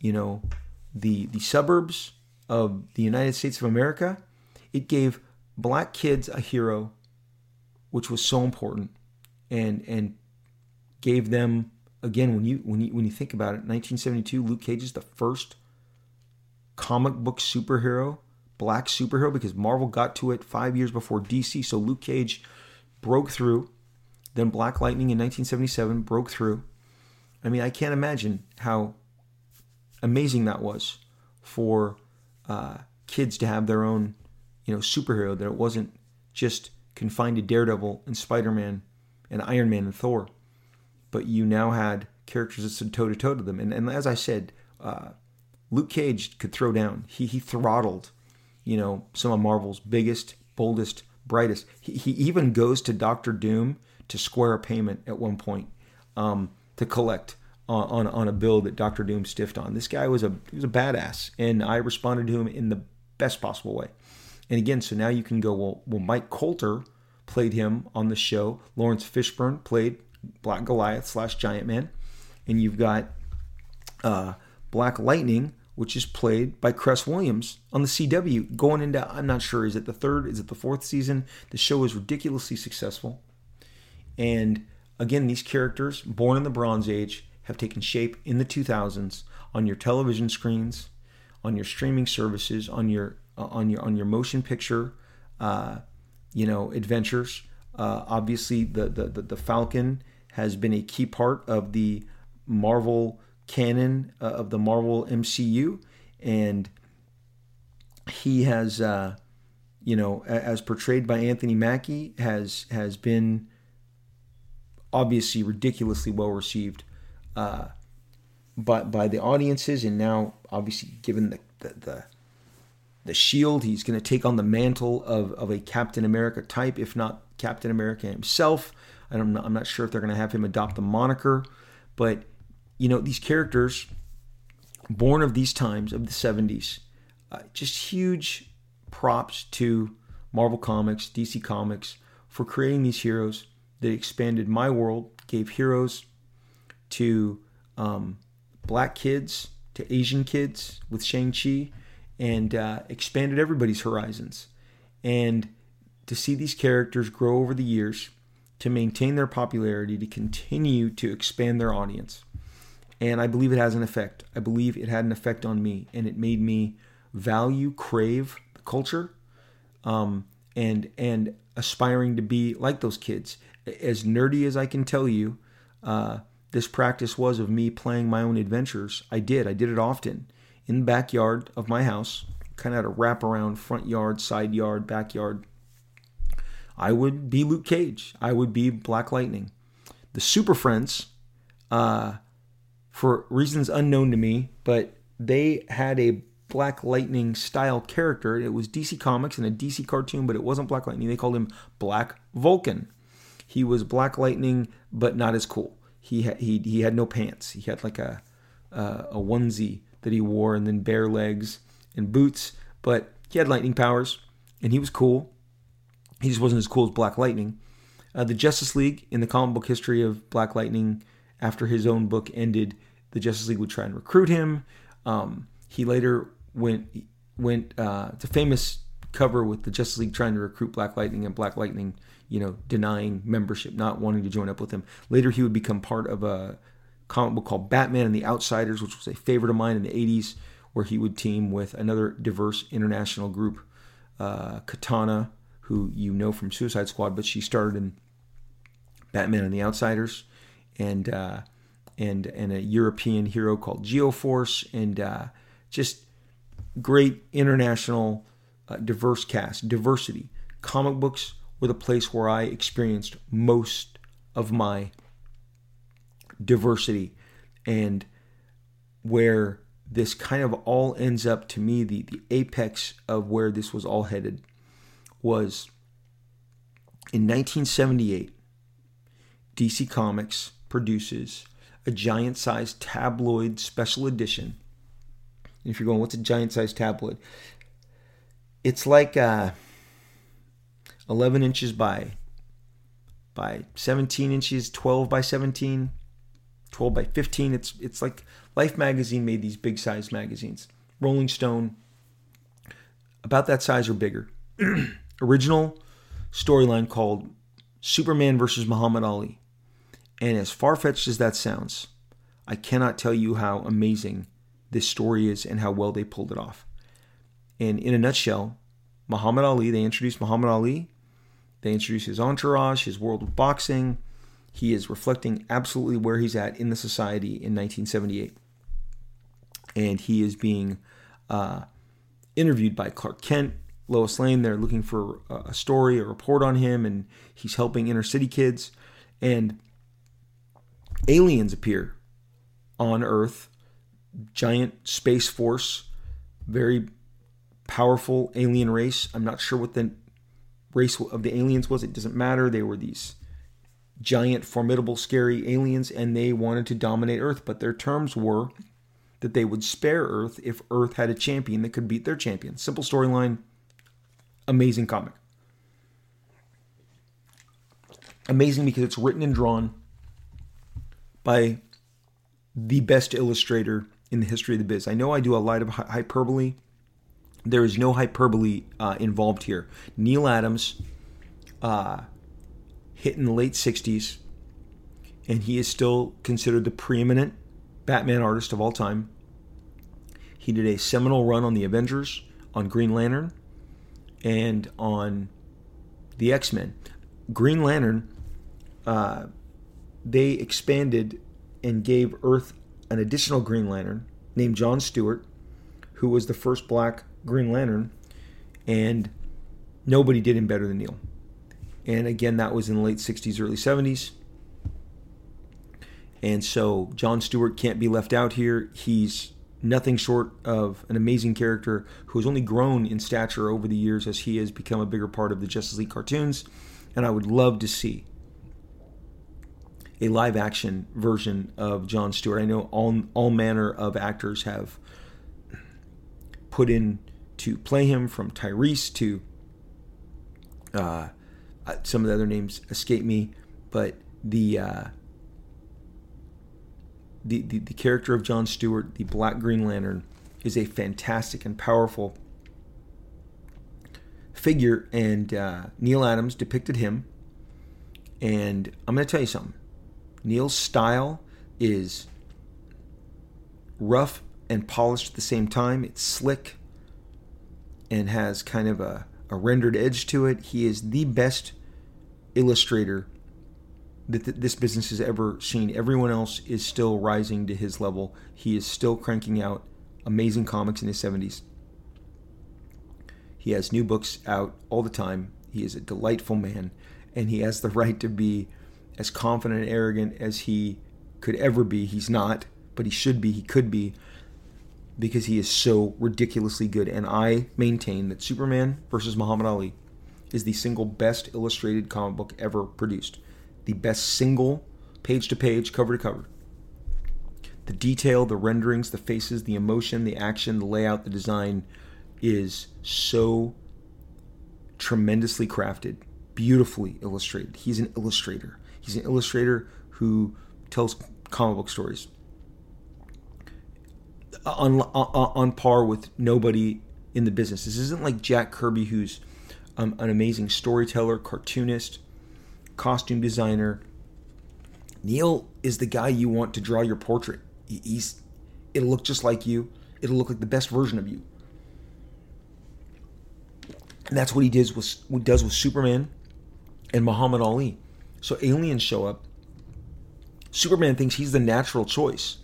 you know the the suburbs of the United States of America, it gave black kids a hero which was so important, and and gave them again when you when you when you think about it, 1972, Luke Cage is the first comic book superhero, black superhero, because Marvel got to it five years before DC. So Luke Cage broke through. Then Black Lightning in 1977 broke through. I mean, I can't imagine how amazing that was for uh, kids to have their own, you know, superhero. That it wasn't just confined to Daredevil and Spider Man and Iron Man and Thor, but you now had characters that stood toe to toe to them. And, and as I said, uh, Luke Cage could throw down. He he throttled, you know, some of Marvel's biggest, boldest, brightest. He, he even goes to Doctor Doom to square a payment at one point um, to collect on, on, on a bill that Doctor Doom stiffed on. This guy was a he was a badass, and I responded to him in the best possible way. And again, so now you can go well. Well, Mike Colter played him on the show. Laurence Fishburne played Black Goliath slash Giant Man, and you've got uh, Black Lightning which is played by Cress Williams on the CW. Going into, I'm not sure, is it the third, is it the fourth season? The show is ridiculously successful. And again, these characters, born in the Bronze Age, have taken shape in the 2000s on your television screens, on your streaming services, on your uh, on your on your motion picture, uh, you know, adventures. Uh, obviously, the, the the Falcon has been a key part of the Marvel canon uh, of the Marvel MCU, and he has, uh, you know, as portrayed by Anthony Mackie, has has been obviously ridiculously well received uh, by by the audiences, and now obviously given the the, the the shield. He's going to take on the mantle of, of a Captain America type, if not Captain America himself. I'm not, I'm not sure if they're going to have him adopt the moniker, but you know, these characters born of these times of the 70s, uh, just huge props to Marvel Comics, DC Comics for creating these heroes that expanded my world, gave heroes to um, black kids, to Asian kids with Shang-Chi, and uh, expanded everybody's horizons. And to see these characters grow over the years, to maintain their popularity, to continue to expand their audience and I believe it has an effect. I believe it had an effect on me, and it made me value, crave the culture, um, and and aspiring to be like those kids. As nerdy as I can tell you, uh, this practice was of me playing my own adventures. I did. I did it often in the backyard of my house. Kind of had a wrap around front yard, side yard, backyard. I would be Luke Cage. I would be Black Lightning. The Super Friends. Uh, for reasons unknown to me, but they had a Black Lightning style character. It was DC Comics and a DC cartoon, but it wasn't Black Lightning. They called him Black Vulcan. He was Black Lightning, but not as cool. He had, he he had no pants. He had like a uh, a onesie that he wore, and then bare legs and boots. But he had lightning powers, and he was cool. He just wasn't as cool as Black Lightning. Uh, the Justice League in the comic book history of Black Lightning after his own book ended, the Justice League would try and recruit him. Um, he later went went uh, to famous cover with the Justice League trying to recruit Black Lightning and Black Lightning, you know, denying membership, not wanting to join up with him. Later, he would become part of a comic book called Batman and the Outsiders, which was a favorite of mine in the 80s, where he would team with another diverse international group, uh, Katana, who you know from Suicide Squad, but she started in Batman and the Outsiders and uh, and and a European hero called Geoforce, and uh, just great international uh, diverse cast, diversity. Comic books were the place where I experienced most of my diversity, and where this kind of all ends up to me the, the apex of where this was all headed was in 1978 DC Comics produces a giant sized tabloid special edition. If you're going, what's a giant sized tabloid? It's like uh, 11 inches by by 17 inches, 12 by 17, 12 by 15. It's it's like Life magazine made these big size magazines. Rolling Stone, about that size or bigger. Original storyline called Superman versus Muhammad Ali. And as far fetched as that sounds, I cannot tell you how amazing this story is and how well they pulled it off. And in a nutshell, Muhammad Ali, they introduced Muhammad Ali, they introduced his entourage, his world of boxing. He is reflecting absolutely where he's at in the society in 1978. and he is being uh, interviewed by Clark Kent, Lois Lane. They're looking for a story, a report on him, and he's helping inner city kids. And aliens appear on Earth, giant space force, very powerful alien race. I'm not sure what the race of the aliens was. It doesn't matter. They were these giant, formidable, scary aliens, and they wanted to dominate Earth. But their terms were that they would spare Earth if Earth had a champion that could beat their champion. Simple storyline, amazing comic. Amazing because it's written and drawn by the best illustrator in the history of the biz. I know I do a lot of hyperbole. There is no hyperbole uh, involved here. Neal Adams uh, hit in the late 60s, and he is still considered the preeminent Batman artist of all time. He did a seminal run on the Avengers, on Green Lantern, and on the X Men. Green Lantern, uh, they expanded and gave Earth an additional Green Lantern named John Stewart, who was the first black Green Lantern, and nobody did him better than Neal. And again, that was in the late 60s, early 70s. And so John Stewart can't be left out here. He's nothing short of an amazing character who has only grown in stature over the years as he has become a bigger part of the Justice League cartoons. And I would love to see a live action version of John Stewart. I know all, all manner of actors have put in to play him from Tyrese to uh, uh, some of the other names escape me, but the, uh, the, the the character of John Stewart, the Black Green Lantern, is a fantastic and powerful figure, and uh, Neal Adams depicted him. And I'm going to tell you something. Neal's style is rough and polished at the same time. It's slick and has kind of a, a rendered edge to it. He is the best illustrator that th- this business has ever seen. Everyone else is still rising to his level. He is still cranking out amazing comics in his 70s. He has new books out all the time. He is a delightful man, and he has the right to be as confident and arrogant as he could ever be. He's not, but he should be, he could be, because he is so ridiculously good. And I maintain that Superman versus Muhammad Ali is the single best illustrated comic book ever produced. The best single, page to page, cover to cover. The detail, the renderings, the faces, the emotion, the action, the layout, the design is so tremendously crafted, beautifully illustrated. He's an illustrator. He's an illustrator who tells comic book stories on, on, on par with nobody in the business. This isn't like Jack Kirby, who's um, an amazing storyteller, cartoonist, costume designer. Neal is the guy you want to draw your portrait. He's it'll look just like you. It'll look like the best version of you. And that's what he does with does with Superman and Muhammad Ali. So aliens show up. Superman thinks he's the natural choice.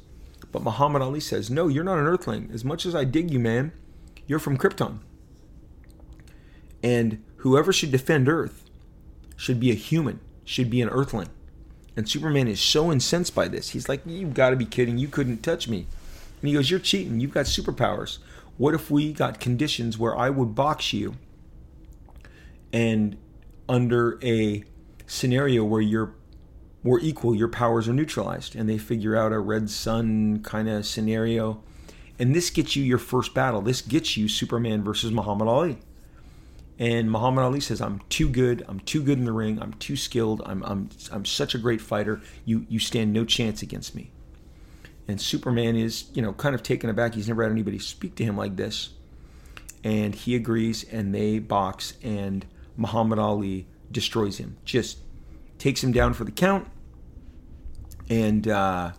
But Muhammad Ali says, No, you're not an Earthling. As much as I dig you, man, you're from Krypton. And whoever should defend Earth should be a human, should be an Earthling. And Superman is so incensed by this. He's like, You've got to be kidding. You couldn't touch me. And he goes, You're cheating. You've got superpowers. What if we got conditions where I would box you and under a scenario where you're we're equal, your powers are neutralized, and they figure out a red sun kind of scenario. And this gets you your first battle. This gets you Superman versus Muhammad Ali. And Muhammad Ali says, "I'm too good. I'm too good in the ring. I'm too skilled. I'm I'm I'm such a great fighter. You you stand no chance against me." And Superman is, you know, kind of taken aback. He's never had anybody speak to him like this. And he agrees, and they box, and Muhammad Ali destroys him. Just takes him down for the count. And uh,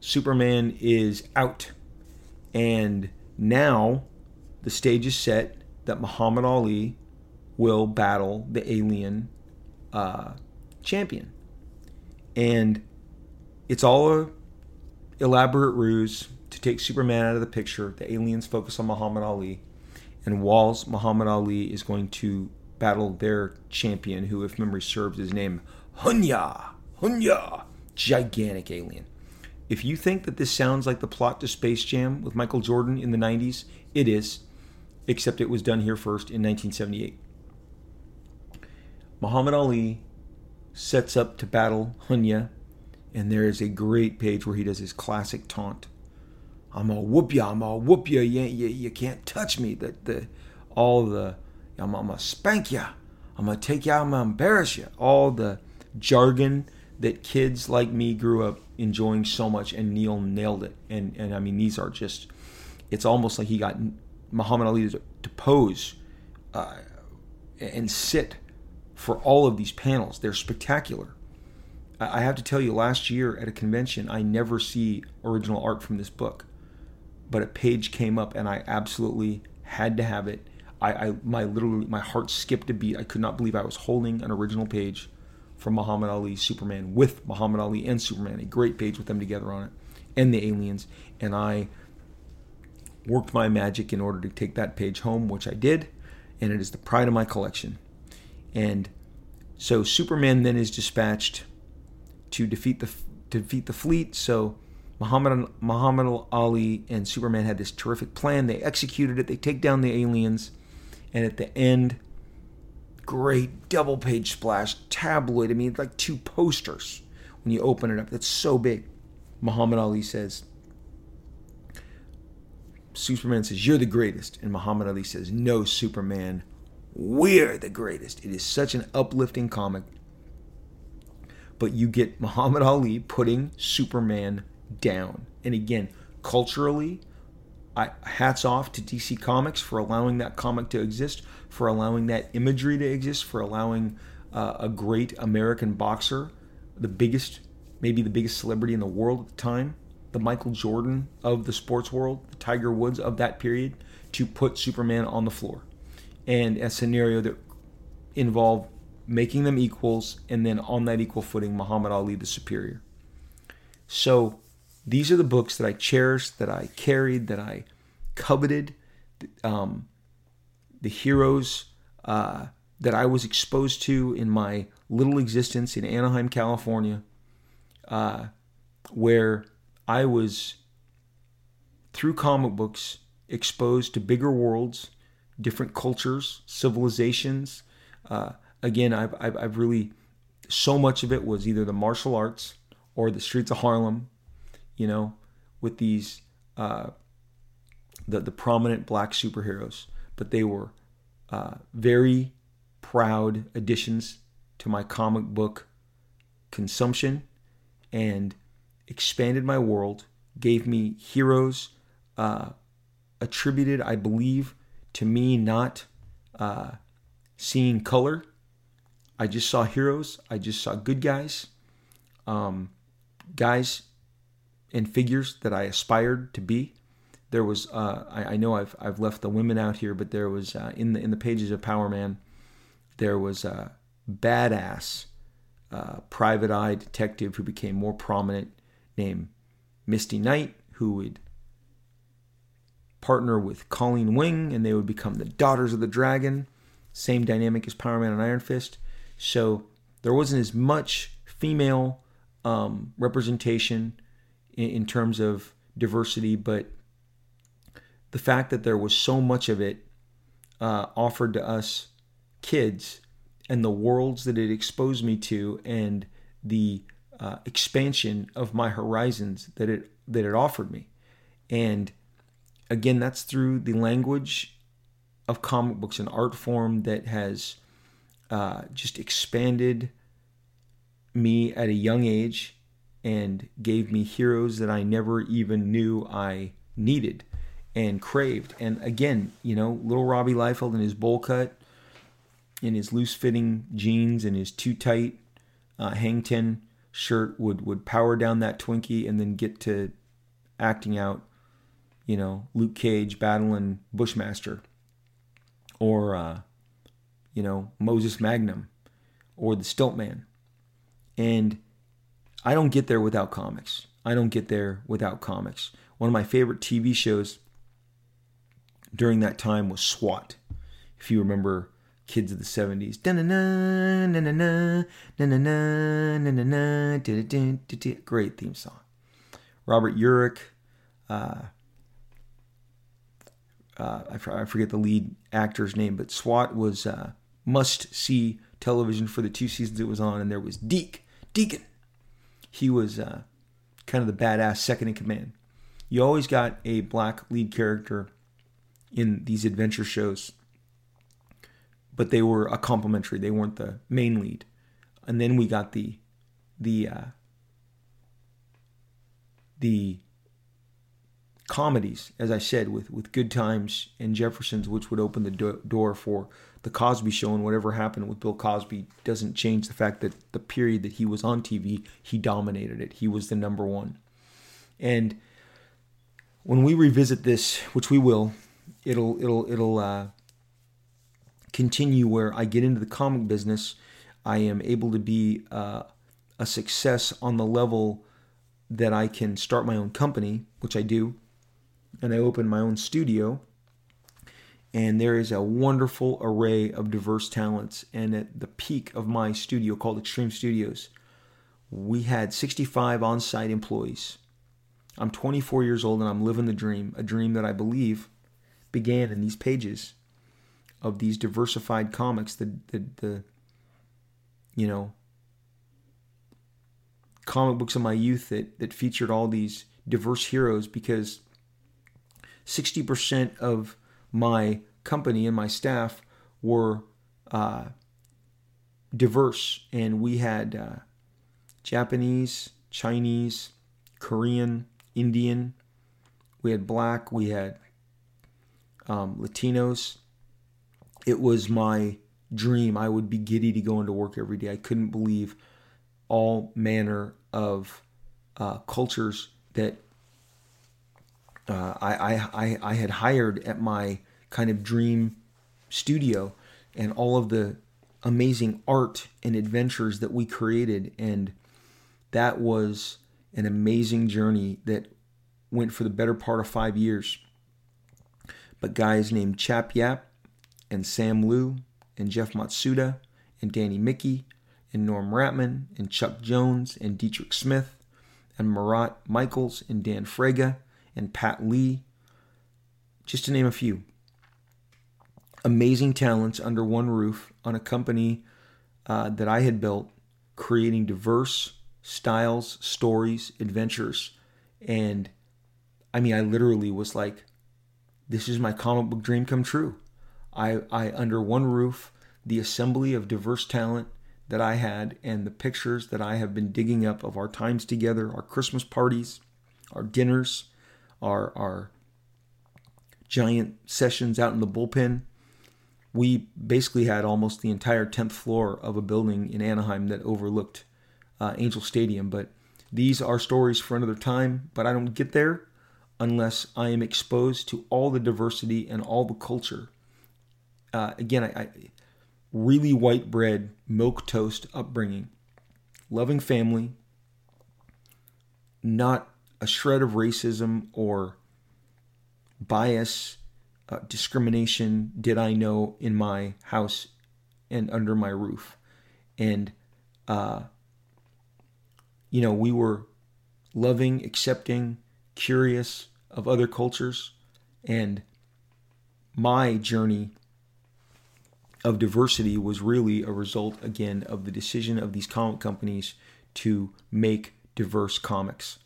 Superman is out. And now the stage is set that Muhammad Ali will battle the alien uh, champion. And it's all a elaborate ruse. to take Superman out of the picture. The aliens focus on Muhammad Ali, and Walls Muhammad Ali is going to battle their champion, who, if memory serves, is named Hunya. Hunya, gigantic alien. If you think that this sounds like the plot to Space Jam with Michael Jordan in the 90s, it is, except it was done here first in 1978. Muhammad Ali sets up to battle Hunya, and there is a great page where he does his classic taunt. I'm gonna whoop ya, I'm gonna whoop ya, you, you, you can't touch me. The, the, all the, I'm, I'm gonna spank ya, I'm gonna take ya, I'm gonna embarrass you. All the jargon that kids like me grew up enjoying so much, and Neal nailed it. And, and I mean, these are just, it's almost like he got Muhammad Ali to, to pose uh, and sit for all of these panels. They're spectacular. I have to tell you, last year at a convention, I never see original art from this book, but a page came up and I absolutely had to have it. I, I my literally my heart skipped a beat. I could not believe I was holding an original page from Muhammad Ali Superman with Muhammad Ali and Superman, a great page with them together on it, and the aliens. And I worked my magic in order to take that page home, which I did, and it is the pride of my collection. And so Superman then is dispatched to defeat the to defeat the fleet. So Muhammad Muhammad Ali and Superman had this terrific plan. They executed it. They take down the aliens, and at the end, great double page splash tabloid. I mean, like two posters when you open it up. That's so big. Muhammad Ali says. Superman says, You're the greatest. And Muhammad Ali says, No, Superman, we're the greatest. It is such an uplifting comic. But you get Muhammad Ali putting Superman down. And again, culturally, I, hats off to DC Comics for allowing that comic to exist, for allowing that imagery to exist, for allowing uh, a great American boxer, the biggest, maybe the biggest celebrity in the world at the time, the Michael Jordan of the sports world, the Tiger Woods of that period, to put Superman on the floor and a scenario that involved making them equals and then on that equal footing Muhammad Ali the superior. So these are the books that I cherished, that I carried, that I coveted, um, the heroes uh, that I was exposed to in my little existence in Anaheim, California, uh, where I was through comic books exposed to bigger worlds different cultures, civilizations. Uh, again, I've, I've, I've really, so much of it was either the martial arts or the streets of Harlem, you know, with these, uh, the, the prominent black superheroes. But they were uh, very proud additions to my comic book consumption and expanded my world, gave me heroes uh, attributed, I believe, to me not uh, seeing color. I just saw heroes. I just saw good guys, um, guys and figures that I aspired to be. There was uh, I, I, know I've I've left the women out here, but there was uh, in the in the pages of Power Man, there was a badass uh, private eye detective who became more prominent named Misty Knight, who would partner with Colleen Wing, and they would become the Daughters of the Dragon. Same dynamic as Power Man and Iron Fist. So there wasn't as much female um, representation in, terms of diversity, but the fact that there was so much of it uh, offered to us kids and the worlds that it exposed me to and the uh, expansion of my horizons that it that it offered me. And again, that's through the language of comic books, an art form that has uh, just expanded me at a young age and gave me heroes that I never even knew I needed and craved. And again, you know, little Robbie Liefeld in his bowl cut, in his loose fitting jeans and his too tight uh, hang ten shirt would would power down that Twinkie and then get to acting out you know, Luke Cage battling Bushmaster, or uh, you know, Moses Magnum, or the Stiltman. And I don't get there without comics. I don't get there without comics. one of my favorite TV shows during that time was SWAT. If you remember kids of the 70s. Great theme song. Robert Urich. Uh, uh, I, forget the lead actor's name, but SWAT was uh, must see television for the two seasons it was on, and there was Deke, Deacon. He was uh, kind of the badass second in command. You always got a black lead character in these adventure shows, but they were a complementary. They weren't the main lead. And then we got the the uh, the comedies, as I said, with with Good Times and Jeffersons, which would open the do- door for the Cosby Show and whatever happened with Bill Cosby doesn't change the fact that the period that he was on TV, he dominated it. He was the number one. And when we revisit this, which we will, it'll it'll it'll uh, continue where I get into the comic business. I am able to be uh, a success on the level that I can start my own company, which I do, and I open my own studio. And there is a wonderful array of diverse talents. And at the peak of my studio called Extreme Studios, we had 65 on site employees. I'm 24 years old and I'm living the dream, a dream that I believe began in these pages of these diversified comics, the, the, the you know, comic books of my youth that, that featured all these diverse heroes because 60% of my company and my staff were uh, diverse, and we had uh, Japanese, Chinese, Korean, Indian, we had black, we had um, Latinos. It was my dream. I would be giddy to go into work every day. I couldn't believe all manner of uh, cultures that uh, I, I, I had hired at my kind of dream studio and all of the amazing art and adventures that we created. And that was an amazing journey that went for the better part of five years. But guys named Chap Yaep and Sam Liu and Jeff Matsuda and Danny Miki and Norm Rapmund and Chuck Jones and Dietrich Smith and Marat Mychaels and Dan Frega and Pat Lee, just to name a few. Amazing talents under one roof on a company uh, that I had built, creating diverse styles, stories, adventures. And I mean, I literally was like, this is my comic book dream come true. I, I under one roof, the assembly of diverse talent that I had and the pictures that I have been digging up of our times together, our Christmas parties, our dinners, our our giant sessions out in the bullpen. We basically had almost the entire 10th floor of a building in Anaheim that overlooked uh, Angel Stadium. But these are stories for another time. But I don't get there unless I am exposed to all the diversity and all the culture. Uh, again, I, I really white bread, milk toast upbringing, loving family, not a shred of racism or bias, uh, discrimination did I know in my house and under my roof. And, uh, you know, we were loving, accepting, curious of other cultures. And my journey of diversity was really a result, again, of the decision of these comic companies to make diverse comics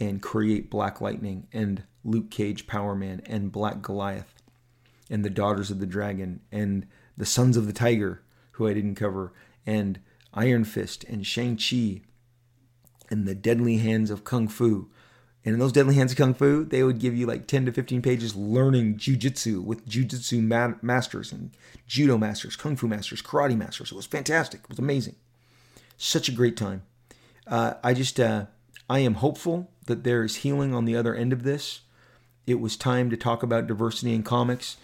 and create Black Lightning and Luke Cage Power Man and Black Goliath and the Daughters of the Dragon and the Sons of the Tiger, who I didn't cover, and Iron Fist and Shang-Chi and the Deadly Hands of Kung Fu. And in those Deadly Hands of Kung Fu, they would give you like 10 to 15 pages learning jujitsu with jujitsu ma- masters and judo masters, kung fu masters, karate masters. It was fantastic. It was amazing. Such a great time. Uh, I just, uh, I am hopeful that there is healing on the other end of this. It was time to talk about diversity in comics,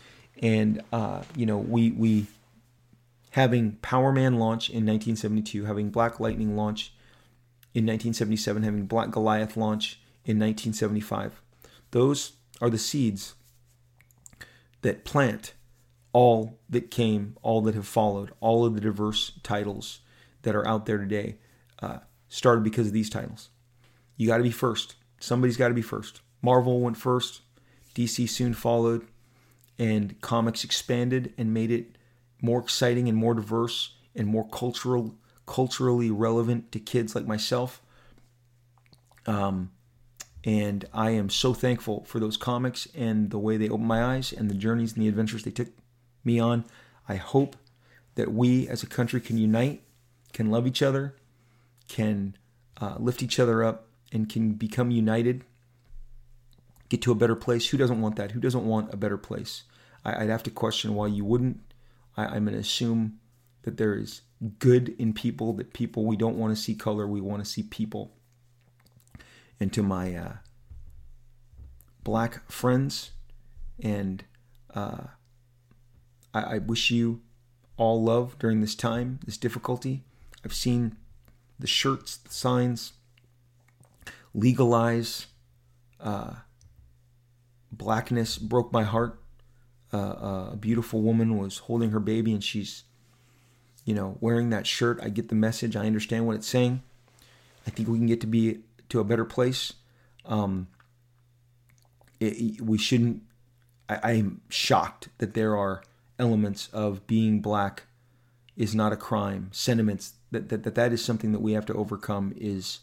and uh, you know we we having Power Man launch in 1972, having Black Lightning launch in 1977, having Black Goliath launch in 1975. Those are the seeds that plant all that came, all that have followed, all of the diverse titles that are out there today uh, started because of these titles. You got to be first. Somebody's got to be first. Marvel went first, DC soon followed, and comics expanded and made it more exciting and more diverse and more cultural, culturally relevant to kids like myself. Um, and I am so thankful for those comics and the way they opened my eyes and the journeys and the adventures they took me on. I hope that we as a country can unite, can love each other, can uh, lift each other up, and can become united, get to a better place. Who doesn't want that? Who doesn't want a better place? I, would have to question why you wouldn't. I, I'm going to assume that there is good in people, that people, we don't want to see color, we want to see people. And to my uh, black friends and uh, I, I wish you all love during this time, this difficulty. I've seen the shirts, the signs, legalize uh, blackness broke my heart. Uh, uh, a beautiful woman was holding her baby and she's, you know, wearing that shirt. I get the message. I understand what it's saying. I think we can get to be to a better place. Um, it, we shouldn't. I, I'm shocked that there are elements of being black is not a crime. Sentiments that, that that that is something that we have to overcome is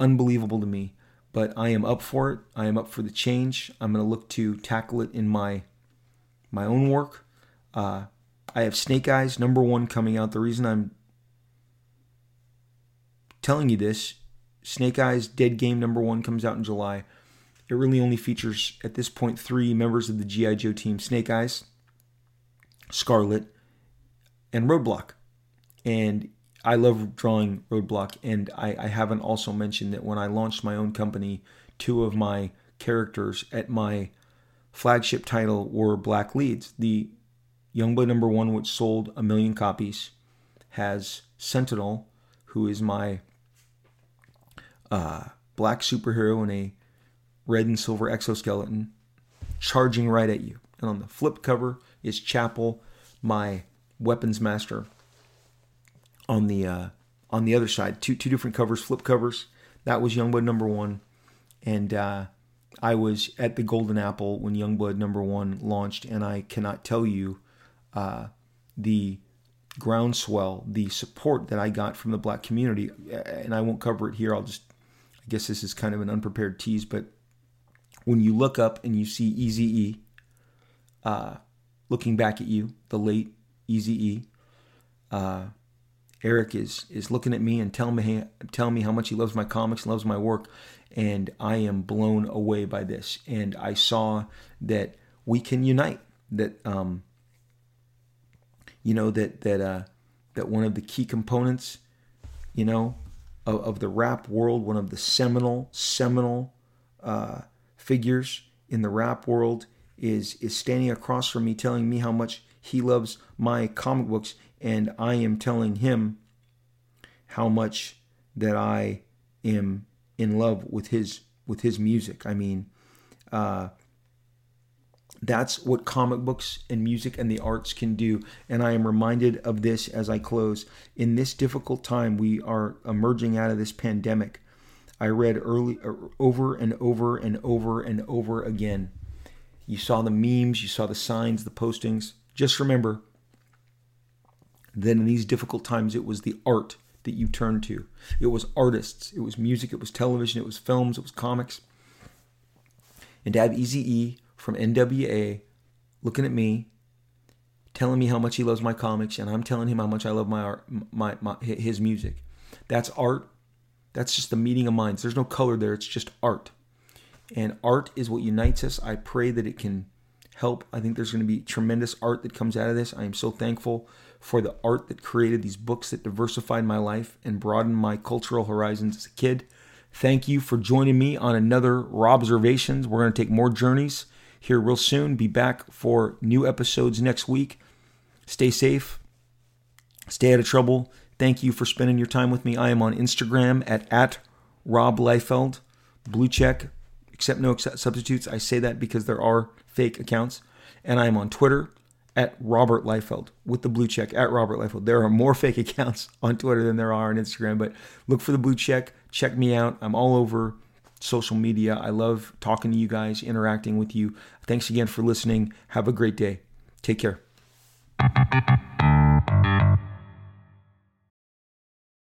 unbelievable to me. But I am up for it. I am up for the change. I'm going to look to tackle it in my my own work. Uh, I have Snake Eyes number one coming out. The reason I'm telling you this, Snake Eyes Dead Game number one comes out in July. It really only features at this point three members of the GI Joe team: Snake Eyes, Scarlett, and Roadblock. And I love drawing Roadblock. And I, I haven't also mentioned that when I launched my own company, two of my characters at my flagship title were black leads. The Youngblood number one, which sold a million copies, has Sentinel, who is my uh, black superhero in a red and silver exoskeleton, charging right at you. And on the flip cover, is Chapel, my weapons master. On the uh, on the other side, two two different covers, flip covers. That was Youngblood number one, and uh, I was at the Golden Apple when Youngblood number one launched, and I cannot tell you uh, the groundswell, the support that I got from the black community. And I won't cover it here. I'll just, I guess this is kind of an unprepared tease, but when you look up and you see Easy E, uh, looking back at you, the late Easy E. Uh, Eric is is looking at me and telling me telling me how much he loves my comics loves my work, and I am blown away by this. And I saw that we can unite. That um, you know that that uh, that one of the key components, you know, of, of the rap world, one of the seminal seminal uh, figures in the rap world is is standing across from me telling me how much he loves my comic books and I am telling him how much that I am in love with his with his music. I mean, uh, that's what comic books and music and the arts can do. And I am reminded of this as I close. In this difficult time, we are emerging out of this pandemic. I read early uh, over and over and over and over again you saw the memes, you saw the signs, the postings. Just remember that in these difficult times, it was the art that you turned to. It was artists, it was music, it was television, it was films, it was comics. And to have Easy E from NWA looking at me, telling me how much he loves my comics, and I'm telling him how much I love my art, my, my his music. That's art. That's just the meeting of minds. There's no color there. It's just art and art is what unites us. I pray that it can help. I think there's going to be tremendous art that comes out of this. I am so thankful for the art that created these books that diversified my life and broadened my cultural horizons as a kid. Thank you for joining me on another Robservations. We're going to take more journeys here real soon. Be back for new episodes next week. Stay safe. Stay out of trouble. Thank you for spending your time with me. I am on Instagram at, at Rob Liefeld. Blue check accept no substitutes. I say that because there are fake accounts. And I am on Twitter at Robert Liefeld with the blue check at Robert Liefeld. There are more fake accounts on Twitter than there are on Instagram, but look for the blue check. Check me out. I'm all over social media. I love talking to you guys, interacting with you. Thanks again for listening. Have a great day. Take care.